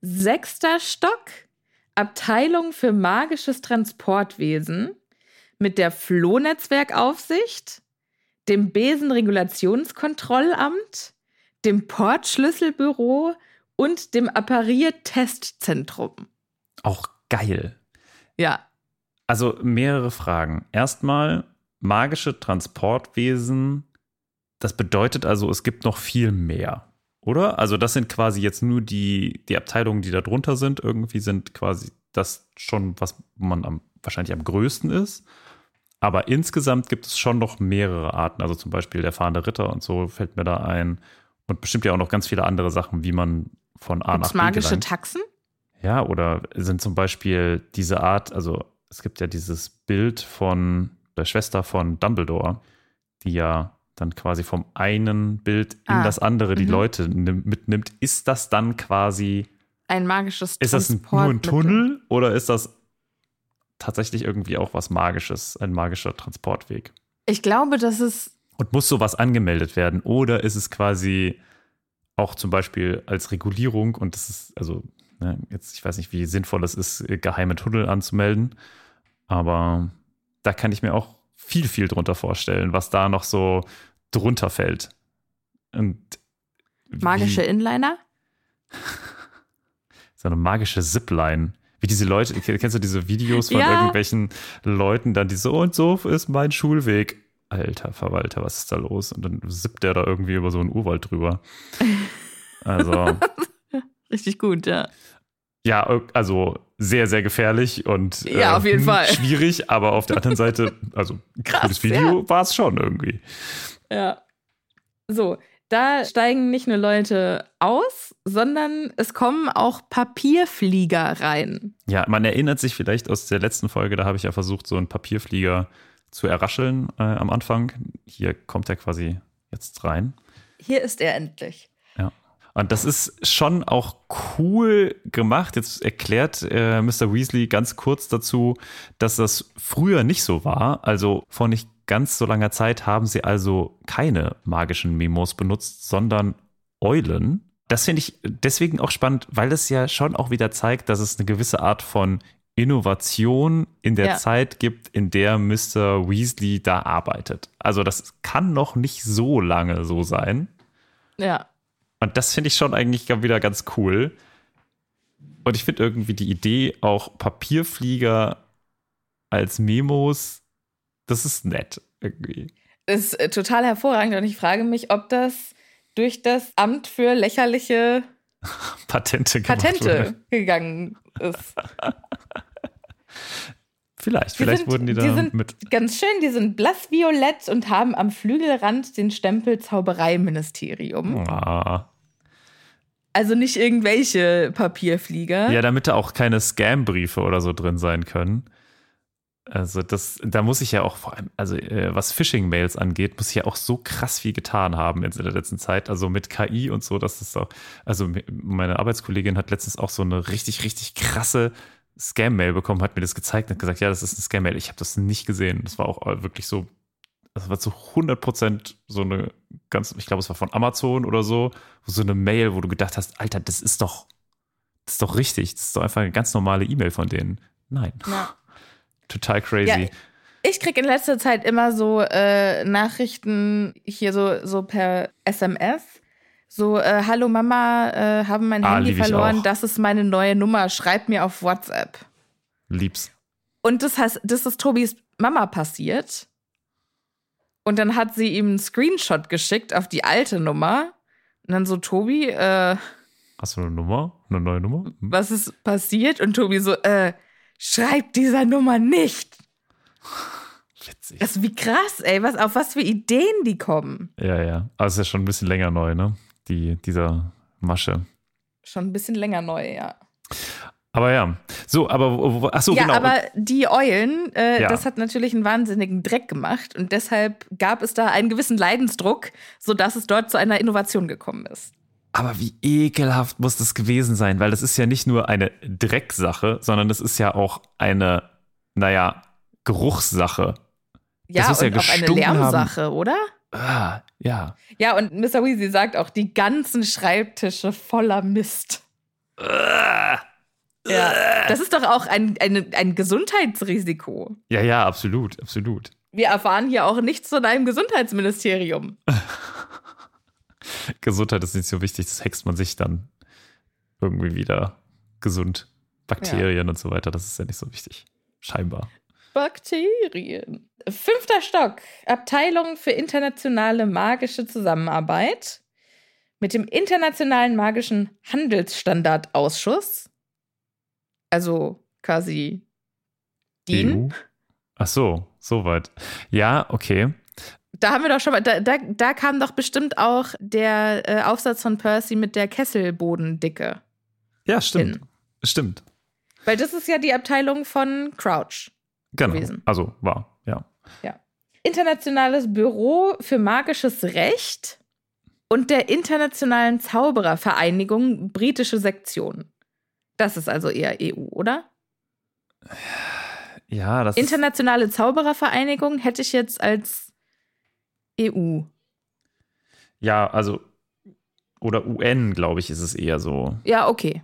Speaker 2: Sechster Stock, Abteilung für magisches Transportwesen mit der Flohnetzwerkaufsicht, dem Besenregulationskontrollamt, dem Portschlüsselbüro und dem Appariertestzentrum.
Speaker 1: Auch geil.
Speaker 2: Ja,
Speaker 1: Also mehrere Fragen. Erstmal, magische Transportwesen, das bedeutet also, es gibt noch viel mehr, oder? Also das sind quasi jetzt nur die, die Abteilungen, die da drunter sind. Irgendwie sind quasi das schon, was man am, wahrscheinlich am größten ist. Aber insgesamt gibt es schon noch mehrere Arten. Also zum Beispiel der fahrende Ritter und so fällt mir da ein. Und bestimmt ja auch noch ganz viele andere Sachen, wie man von A
Speaker 2: gibt's
Speaker 1: nach B
Speaker 2: magische
Speaker 1: gelangt.
Speaker 2: Taxen?
Speaker 1: Ja, oder sind zum Beispiel diese Art, also es gibt ja dieses Bild von der Schwester von Dumbledore, die ja dann quasi vom einen Bild in
Speaker 2: Ah,
Speaker 1: das andere die
Speaker 2: mhm.
Speaker 1: Leute nimm- mitnimmt. Ist das dann quasi,
Speaker 2: Ein magisches
Speaker 1: ist das nur ein. Tunnel oder ist das tatsächlich irgendwie auch was Magisches, ein magischer Transportweg?
Speaker 2: Ich glaube, das ist
Speaker 1: Und muss sowas angemeldet werden? Oder ist es quasi auch zum Beispiel als Regulierung und das ist, also, ne, jetzt, ich weiß nicht, wie sinnvoll es ist, geheime Tunnel anzumelden, aber da kann ich mir auch viel, viel drunter vorstellen, was da noch so drunter fällt. Und
Speaker 2: magische
Speaker 1: wie,
Speaker 2: Inliner.
Speaker 1: so eine magische Zipline. Wie diese Leute, kennst du diese Videos von
Speaker 2: Ja.
Speaker 1: irgendwelchen Leuten, dann die so und so ist mein Schulweg. Alter Verwalter, was ist da los? Und dann sippt der da irgendwie über so einen Urwald drüber. Also,
Speaker 2: Richtig gut, ja.
Speaker 1: ja, also sehr, sehr gefährlich und äh,
Speaker 2: Ja, auf jeden
Speaker 1: hm,
Speaker 2: Fall.
Speaker 1: schwierig, aber auf der anderen Seite, also
Speaker 2: Krass,
Speaker 1: cooles Video war es schon irgendwie.
Speaker 2: Ja. So, da steigen nicht nur Leute aus, sondern es kommen auch Papierflieger rein.
Speaker 1: Ja, man erinnert sich vielleicht aus der letzten Folge, da habe ich ja versucht, so einen Papierflieger zu errascheln äh, am Anfang. Hier kommt er quasi jetzt rein.
Speaker 2: Hier ist er endlich.
Speaker 1: Und das ist schon auch cool gemacht. Jetzt erklärt äh, Mr. Weasley ganz kurz dazu, dass das früher nicht so war. Also vor nicht ganz so langer Zeit haben sie also keine magischen Memos benutzt, sondern Eulen. Das finde ich deswegen auch spannend, weil es ja schon auch wieder zeigt, dass es eine gewisse Art von Innovation in der
Speaker 2: Ja.
Speaker 1: Zeit gibt, in der Mr. Weasley da arbeitet. Also das kann noch nicht so lange so sein.
Speaker 2: Ja.
Speaker 1: Und das finde ich schon eigentlich wieder ganz cool. Und ich finde irgendwie die Idee, auch Papierflieger als Memos, das ist nett irgendwie.
Speaker 2: Ist äh, total hervorragend und ich frage mich, ob das durch das Amt für lächerliche
Speaker 1: Patente gemacht
Speaker 2: Patente
Speaker 1: wurde.
Speaker 2: gegangen ist.
Speaker 1: Vielleicht,
Speaker 2: Die
Speaker 1: vielleicht
Speaker 2: sind-
Speaker 1: wurden die da
Speaker 2: die sind
Speaker 1: mit.
Speaker 2: Ganz schön, die sind blassviolett und haben am Flügelrand den Stempel Zaubereiministerium.
Speaker 1: Ah.
Speaker 2: Also nicht irgendwelche Papierflieger.
Speaker 1: Ja, damit da auch keine Scam-Briefe oder so drin sein können. Also das, da muss ich ja auch vor allem, also äh, was Phishing-Mails angeht, muss ich ja auch so krass viel getan haben in der letzten Zeit. Also mit KI und so, dass das auch, also meine Arbeitskollegin hat letztens auch so eine richtig, richtig krasse Scam-Mail bekommen, hat mir das gezeigt und hat gesagt, ja, das ist eine Scam-Mail. Ich habe das nicht gesehen. Das war auch äh, wirklich so, das war zu 100 Prozent so eine ganz, ich glaube, es war von Amazon oder so, so eine Mail, wo du gedacht hast, Alter, das ist doch, das ist doch richtig. Das ist doch einfach eine ganz normale E-Mail von denen. Nein.
Speaker 2: Ja.
Speaker 1: Total crazy.
Speaker 2: Ja, Ich kriege in letzter Zeit immer so äh, Nachrichten hier so, so per SMS. So, äh, hallo Mama, äh, haben mein
Speaker 1: Ah,
Speaker 2: Handy verloren, das ist meine neue Nummer, schreib mir auf WhatsApp.
Speaker 1: Lieb's.
Speaker 2: Und das, heißt, das ist Tobis Mama passiert. Und dann hat sie ihm einen Screenshot geschickt auf die alte Nummer. Und dann so, Tobi, äh,
Speaker 1: Hast du eine Nummer? Eine neue Nummer?
Speaker 2: Was ist passiert? Und Tobi so, äh, schreib dieser Nummer nicht.
Speaker 1: Witzig.
Speaker 2: Das ist wie krass, ey, was, auf was für Ideen die kommen.
Speaker 1: Ja, ja. Es ist ja schon ein bisschen länger neu, ne? Die, dieser Masche.
Speaker 2: Schon ein bisschen länger neu, ja.
Speaker 1: Aber ja. So, aber ach so,
Speaker 2: ja,
Speaker 1: genau.
Speaker 2: aber die Eulen, äh,
Speaker 1: Ja.
Speaker 2: das hat natürlich einen wahnsinnigen Dreck gemacht und deshalb gab es da einen gewissen Leidensdruck, sodass es dort zu einer Innovation gekommen ist.
Speaker 1: Aber wie ekelhaft muss das gewesen sein, weil das ist ja nicht nur eine Drecksache, sondern das ist ja auch eine, naja, Geruchssache.
Speaker 2: Ja,
Speaker 1: ja
Speaker 2: und auch eine
Speaker 1: gestunken haben.
Speaker 2: Lärmsache, oder?
Speaker 1: Ah, ja.
Speaker 2: Ja, und Mr. Weasley sagt auch, die ganzen Schreibtische voller Mist.
Speaker 1: Ah.
Speaker 2: Ja, das ist doch auch ein, ein, ein Gesundheitsrisiko.
Speaker 1: Ja, ja, absolut, absolut.
Speaker 2: Wir erfahren hier auch nichts von einem Gesundheitsministerium.
Speaker 1: Gesundheit ist nicht so wichtig, das hext man sich dann irgendwie wieder gesund. Bakterien und so weiter, das ist ja nicht so wichtig. Scheinbar.
Speaker 2: Bakterien. Fünfter Stock. Abteilung für internationale magische Zusammenarbeit mit dem Internationalen Magischen Handelsstandardausschuss. Also quasi DIN.
Speaker 1: EU? Ach so, soweit. Ja, okay.
Speaker 2: Da haben wir doch schon mal, da, da, da kam doch bestimmt auch der äh, Aufsatz von Percy mit der Kesselbodendicke.
Speaker 1: Ja, stimmt.
Speaker 2: Hin.
Speaker 1: Stimmt.
Speaker 2: Weil das ist ja die Abteilung von Crouch.
Speaker 1: Genau.
Speaker 2: gewesen.
Speaker 1: Also war, ja.
Speaker 2: Internationales Büro für magisches Recht und der Internationalen Zauberervereinigung britische Sektion. Das ist also eher EU, oder?
Speaker 1: Ja, das ist,
Speaker 2: Internationale Zauberervereinigung hätte ich jetzt als EU.
Speaker 1: ja, also oder UN, glaube ich, ist es eher so.
Speaker 2: Ja, okay.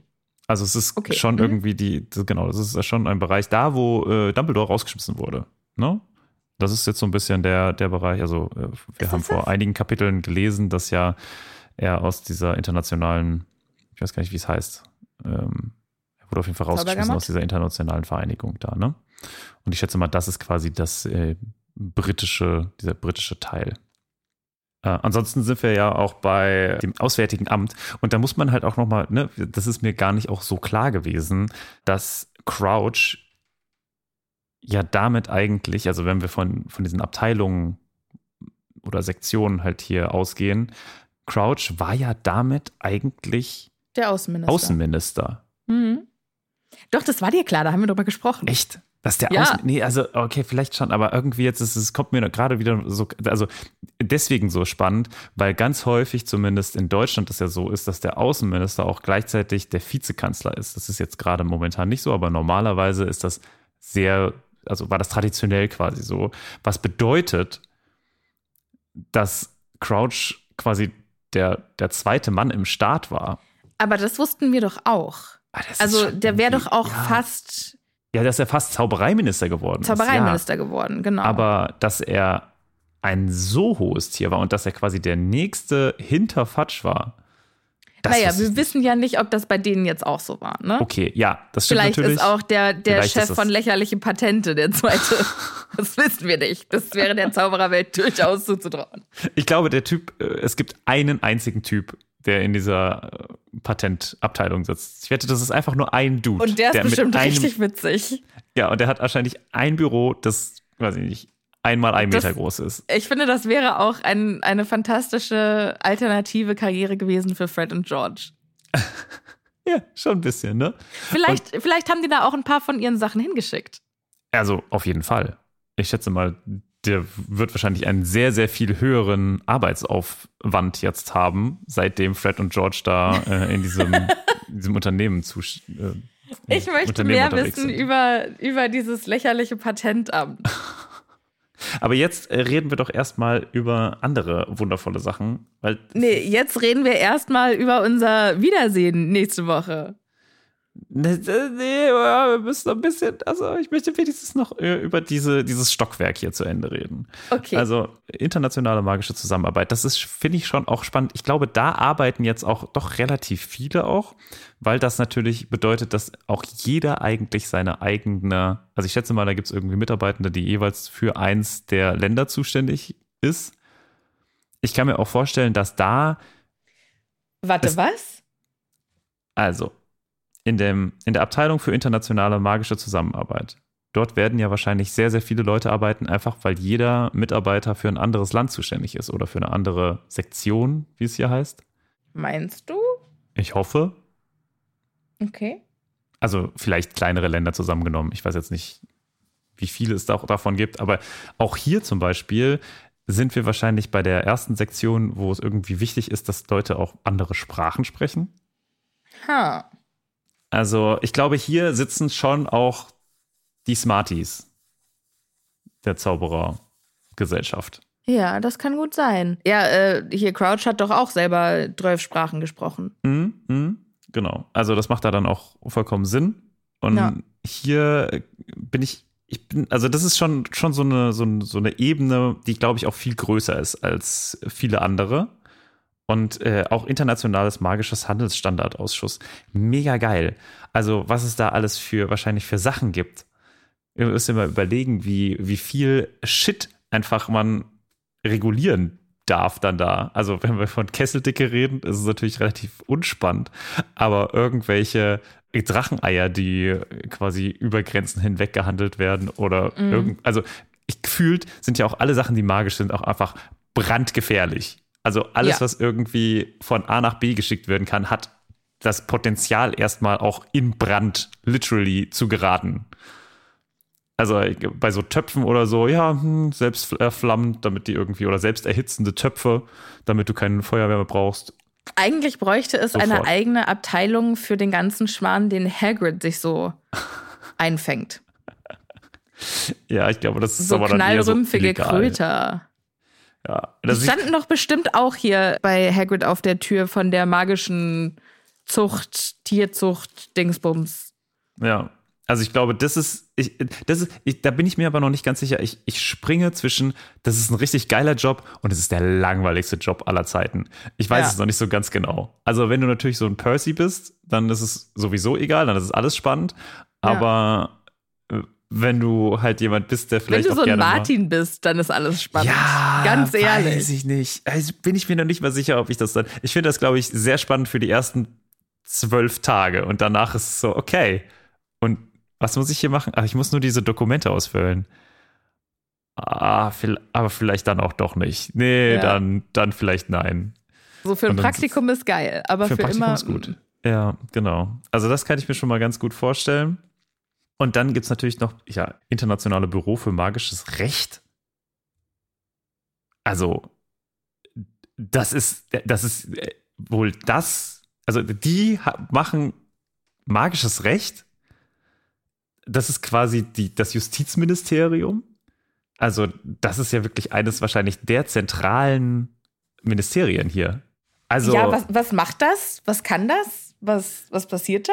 Speaker 1: Also es ist
Speaker 2: Okay.
Speaker 1: schon
Speaker 2: Mhm.
Speaker 1: irgendwie die, genau, das ist schon ein Bereich da, wo äh, Dumbledore rausgeschmissen wurde. Ne? Das ist jetzt so ein bisschen der, der Bereich, also äh, wir
Speaker 2: Ist
Speaker 1: haben vor
Speaker 2: das?
Speaker 1: einigen Kapiteln gelesen, dass ja er aus dieser internationalen, ich weiß gar nicht, wie es heißt, ähm, er wurde auf jeden Fall rausgeschmissen aus dieser internationalen Vereinigung da, ne? Und ich schätze mal, das ist quasi das äh, britische, dieser britische Teil. Äh, ansonsten sind wir ja auch bei dem Auswärtigen Amt und da muss man halt auch nochmal, ne, das ist mir gar nicht auch so klar gewesen, dass Crouch ja damit eigentlich, also wenn wir von, von diesen Abteilungen oder Sektionen halt hier ausgehen, Crouch war ja damit eigentlich
Speaker 2: Der Außenminister.
Speaker 1: Außenminister.
Speaker 2: Mhm. Doch, das war dir klar, da haben wir drüber gesprochen.
Speaker 1: Echt? Dass der
Speaker 2: Ja.
Speaker 1: Außen. Nee, also, okay, vielleicht schon, aber irgendwie jetzt ist es, kommt mir gerade wieder so, also deswegen so spannend, weil ganz häufig zumindest in Deutschland das ja so ist, dass der Außenminister auch gleichzeitig der Vizekanzler ist. Das ist jetzt gerade momentan nicht so, aber normalerweise ist das sehr, also war das traditionell quasi so. Was bedeutet, dass Crouch quasi der, der zweite Mann im Staat war.
Speaker 2: Aber das wussten wir doch auch.
Speaker 1: Ah,
Speaker 2: also der wäre doch auch
Speaker 1: ja.
Speaker 2: fast
Speaker 1: Ja, dass er fast Zaubereiminister geworden
Speaker 2: Zaubereiminister
Speaker 1: ist.
Speaker 2: geworden, genau.
Speaker 1: Ja. Aber dass er ein so hohes Tier war und dass er quasi der nächste hinter Fatsch war.
Speaker 2: naja, wir wissen ja nicht, ob das bei denen jetzt auch so war, ne?
Speaker 1: Okay, ja, das stimmt
Speaker 2: Vielleicht
Speaker 1: natürlich.
Speaker 2: ist auch der, der
Speaker 1: Vielleicht
Speaker 2: Chef
Speaker 1: ist
Speaker 2: von lächerliche Patente der zweite. das wissen wir nicht. Das wäre der Zaubererwelt durchaus zuzutrauen.
Speaker 1: Ich glaube, der Typ, äh, es gibt einen einzigen Typ, der in dieser äh, Patentabteilung sitzt. Ich wette, das ist einfach nur ein Dude.
Speaker 2: Und der ist
Speaker 1: mit
Speaker 2: bestimmt
Speaker 1: einem,
Speaker 2: richtig witzig.
Speaker 1: Ja, und der hat wahrscheinlich ein Büro, das, weiß ich nicht, einmal ein
Speaker 2: Das-
Speaker 1: Meter groß ist.
Speaker 2: Ich finde, das wäre auch ein, eine fantastische alternative Karriere gewesen für Fred und George.
Speaker 1: Ja, schon ein bisschen, ne?
Speaker 2: Vielleicht, vielleicht haben die da auch ein paar von ihren Sachen hingeschickt.
Speaker 1: Also auf jeden Fall. Ich schätze mal, der wird wahrscheinlich einen sehr, sehr viel höheren Arbeitsaufwand jetzt haben, seitdem Fred und George da äh, in, diesem, in diesem Unternehmen zu. Äh,
Speaker 2: Ich möchte mehr wissen
Speaker 1: sind.
Speaker 2: über, über dieses lächerliche Patentamt.
Speaker 1: Aber jetzt äh, reden wir doch erstmal über andere wundervolle Sachen, weil
Speaker 2: Nee, jetzt reden wir erstmal über unser Wiedersehen nächste Woche.
Speaker 1: Nee, wir müssen noch ein bisschen, also ich möchte wenigstens noch äh, über diese, dieses Stockwerk hier zu Ende reden.
Speaker 2: Okay.
Speaker 1: Also internationale magische Zusammenarbeit, das ist, finde ich schon auch spannend. Ich glaube, da arbeiten jetzt auch doch relativ viele auch, weil das natürlich bedeutet, dass auch jeder eigentlich seine eigene, also ich schätze mal, da gibt es irgendwie Mitarbeitende, die jeweils für eins der Länder zuständig ist. Ich kann mir auch vorstellen, dass da
Speaker 2: Warte, was?
Speaker 1: Also, in, dem, in der Abteilung für internationale magische Zusammenarbeit. Dort werden ja wahrscheinlich sehr, sehr viele Leute arbeiten, einfach weil jeder Mitarbeiter für ein anderes Land zuständig ist oder für eine andere Sektion, wie es hier heißt.
Speaker 2: Meinst du?
Speaker 1: Ich hoffe.
Speaker 2: Okay.
Speaker 1: Also vielleicht kleinere Länder zusammengenommen. Ich weiß jetzt nicht, wie viele es da auch davon gibt, aber auch hier zum Beispiel sind wir wahrscheinlich bei der ersten Sektion, wo es irgendwie wichtig ist, dass Leute auch andere Sprachen sprechen.
Speaker 2: Ha.
Speaker 1: Also ich glaube, hier sitzen schon auch die Smarties der Zauberergesellschaft.
Speaker 2: Ja, das kann gut sein. Ja, äh, hier Crouch hat doch auch selber 12 Sprachen gesprochen.
Speaker 1: Mhm, mhm, genau. Also das macht da dann auch vollkommen Sinn. Und
Speaker 2: Ja.
Speaker 1: hier bin ich, ich bin, also das ist schon, schon so, eine, so, eine- so eine Ebene, die, glaube ich, auch viel größer ist als viele andere. Und äh, auch internationales magisches Handelsstandardausschuss. Mega geil. Also, was es da alles für wahrscheinlich für Sachen gibt. Ihr müsst ihr mal überlegen, wie, wie viel Shit einfach man regulieren darf dann da. Also, wenn wir von Kesseldicke reden, ist es natürlich relativ unspannend. Aber irgendwelche Dracheneier, die quasi über Grenzen hinweg gehandelt werden oder
Speaker 2: Mhm.
Speaker 1: irgend, also ich gefühlt sind ja auch alle Sachen, die magisch sind, auch einfach brandgefährlich. Also alles,
Speaker 2: Ja.
Speaker 1: was irgendwie von A nach B geschickt werden kann, hat das Potenzial erstmal auch in Brand literally zu geraten. Also bei so Töpfen oder so, ja, hm, selbst erflammend, damit die irgendwie, oder selbst erhitzende Töpfe, damit du keine Feuerwehr mehr brauchst.
Speaker 2: Eigentlich bräuchte es eine
Speaker 1: Sofort.
Speaker 2: eigene Abteilung für den ganzen Schmarrn, den Hagrid sich so einfängt.
Speaker 1: Ja, ich glaube, das ist
Speaker 2: So
Speaker 1: aber dann eher so illegal.
Speaker 2: Kröter.
Speaker 1: Ja,
Speaker 2: Die
Speaker 1: das
Speaker 2: standen doch bestimmt auch hier bei Hagrid auf der Tür von der magischen Zucht, Tierzucht, Dingsbums.
Speaker 1: ja. Also ich glaube, das ist, ich, das ist, ich, da bin ich mir aber noch nicht ganz sicher. Ich, ich springe zwischen, das ist ein richtig geiler Job und es ist der langweiligste Job aller Zeiten. Ich weiß
Speaker 2: Ja.
Speaker 1: es noch nicht so ganz genau. Also wenn du natürlich so ein Percy bist, dann ist es sowieso egal, dann ist es alles spannend.
Speaker 2: Ja.
Speaker 1: Aber äh, wenn du halt jemand bist, der
Speaker 2: Wenn
Speaker 1: vielleicht
Speaker 2: du
Speaker 1: auch
Speaker 2: so ein Martin bist, dann ist alles spannend.
Speaker 1: Ja,
Speaker 2: Ganz ehrlich.
Speaker 1: Weiß ich nicht. Also bin ich mir noch nicht mal sicher, ob ich das dann. Ich finde das, glaube ich, sehr spannend für die ersten zwölf Tage und danach ist es so, okay. Und was muss ich hier machen? Ach, ich muss nur diese Dokumente ausfüllen. Ah, viel- aber vielleicht dann auch doch nicht. Nee,
Speaker 2: Ja.
Speaker 1: dann, dann vielleicht nein.
Speaker 2: So für ein Praktikum ist geil, aber
Speaker 1: Für
Speaker 2: für,
Speaker 1: Praktikum
Speaker 2: immer.
Speaker 1: ist gut. Ja, genau. Also das kann ich mir schon mal ganz gut vorstellen. Und dann gibt es natürlich noch, ja, internationale Büro für magisches Recht. Also, das ist, das ist äh, wohl das, also die machen magisches Recht. das ist quasi die, das Justizministerium. Also, das ist ja wirklich eines wahrscheinlich der zentralen Ministerien hier. Also,
Speaker 2: ja, was, was macht das? Was kann das? Was, was passiert da?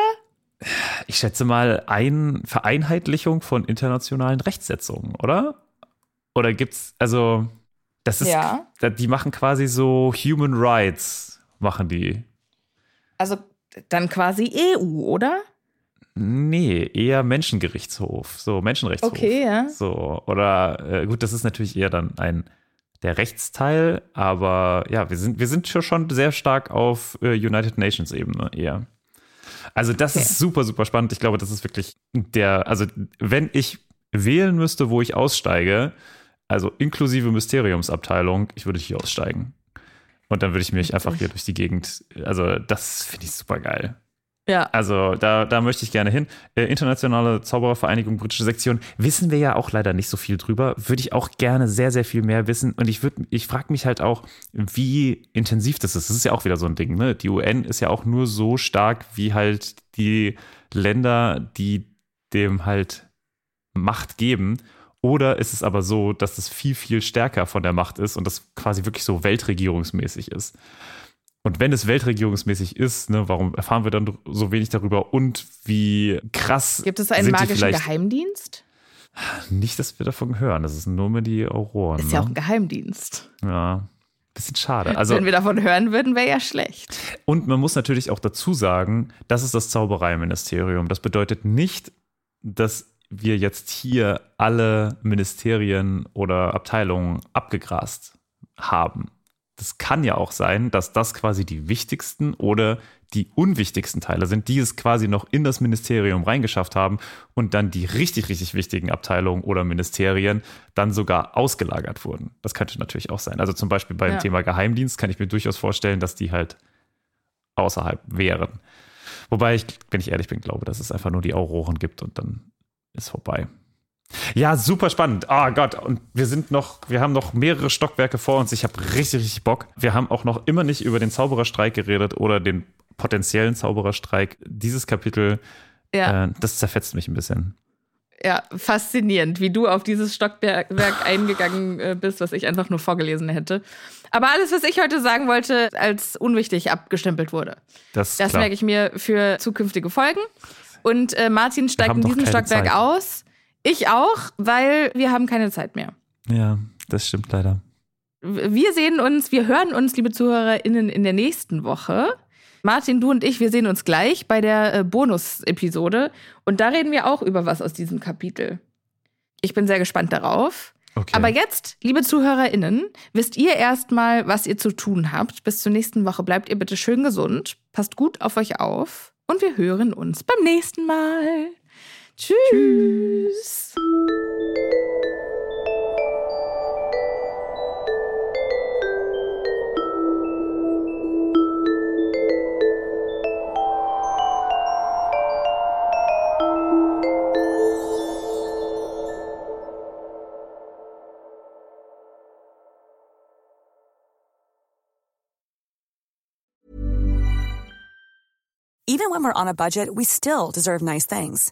Speaker 1: Ich schätze mal, ein Vereinheitlichung von internationalen Rechtsetzungen, oder? Oder gibt's, also, das ist,
Speaker 2: Ja.
Speaker 1: die machen quasi so Human Rights, machen die.
Speaker 2: Also dann quasi EU, oder?
Speaker 1: Nee, eher Menschengerichtshof, so Menschenrechtshof.
Speaker 2: Okay, ja.
Speaker 1: So, oder äh, gut, das ist natürlich eher dann ein der Rechtsteil, aber ja, wir sind, wir sind schon- schon sehr stark auf äh, United Nations Ebene eher. Also, das
Speaker 2: Okay.
Speaker 1: ist super, super spannend. Ich glaube, das ist wirklich der, also, wenn ich wählen müsste, wo ich aussteige, also inklusive Mysteriumsabteilung, ich würde hier aussteigen. Und dann würde ich mich einfach hier durch die Gegend, also, das finde ich super geil.
Speaker 2: Ja.
Speaker 1: Also da, da möchte ich gerne hin. Äh, Internationale Zauberervereinigung, britische Sektion, wissen wir ja auch leider nicht so viel drüber. Würde ich auch gerne sehr, sehr viel mehr wissen. Und ich würde, ich frage mich halt auch, wie intensiv das ist. Das ist ja auch wieder so ein Ding, ne? Die UN ist ja auch nur so stark, wie halt die Länder, die dem halt Macht geben. Oder ist es aber so, dass es viel, viel stärker von der Macht ist und das quasi wirklich so weltregierungsmäßig ist? Und wenn es weltregierungsmäßig ist, ne, warum erfahren wir dann so wenig darüber und wie krass
Speaker 2: Gibt es einen magischen Geheimdienst?
Speaker 1: nicht, dass wir davon hören. Das ist nur mit die Auroren.
Speaker 2: Ist
Speaker 1: ne?
Speaker 2: ja auch ein Geheimdienst.
Speaker 1: ja. Bisschen schade. Also,
Speaker 2: Wenn wir davon hören würden, wäre ja schlecht.
Speaker 1: und man muss natürlich auch dazu sagen, das ist das Zaubereiministerium. Das bedeutet nicht, dass wir jetzt hier alle Ministerien oder Abteilungen abgegrast haben. Das kann ja auch sein, dass das quasi die wichtigsten oder die unwichtigsten Teile sind, die es quasi noch in das Ministerium reingeschafft haben und dann die richtig, richtig wichtigen Abteilungen oder Ministerien dann sogar ausgelagert wurden. Das könnte natürlich auch sein. Also zum Beispiel beim
Speaker 2: Ja.
Speaker 1: Thema Geheimdienst kann ich mir durchaus vorstellen, dass die halt außerhalb wären. Wobei ich, wenn ich ehrlich bin, glaube, dass es einfach nur die Auroren gibt und dann ist vorbei. Ja, super spannend. Oh Gott, und wir sind noch, wir haben noch mehrere Stockwerke vor uns. Ich habe richtig, richtig Bock. Wir haben auch noch immer nicht über den Zaubererstreik geredet oder den potenziellen Zaubererstreik. Dieses Kapitel,
Speaker 2: Ja,
Speaker 1: äh, das zerfetzt mich ein bisschen.
Speaker 2: ja, faszinierend, wie du auf dieses Stockwerk eingegangen äh, bist, was ich einfach nur vorgelesen hätte. Aber alles, was ich heute sagen wollte, als unwichtig abgestempelt wurde.
Speaker 1: Das,
Speaker 2: Das merke ich mir für zukünftige Folgen. Und äh, Martin steigt in diesem Stockwerk
Speaker 1: Zeit.
Speaker 2: aus. Ich auch, weil wir haben keine Zeit mehr.
Speaker 1: Ja, das stimmt leider.
Speaker 2: Wir sehen uns, wir hören uns, liebe ZuhörerInnen, in der nächsten Woche. Martin, du und ich, wir sehen uns gleich bei der äh, Bonus-Episode. Und da reden wir auch über was aus diesem Kapitel. Ich bin sehr gespannt darauf.
Speaker 1: Okay.
Speaker 2: Aber jetzt, liebe ZuhörerInnen, wisst ihr erstmal, was ihr zu tun habt. Bis zur nächsten Woche bleibt ihr bitte schön gesund, passt gut auf euch auf und wir hören uns beim nächsten Mal. Tschüss.
Speaker 4: Even when we're on a budget, we still deserve nice things.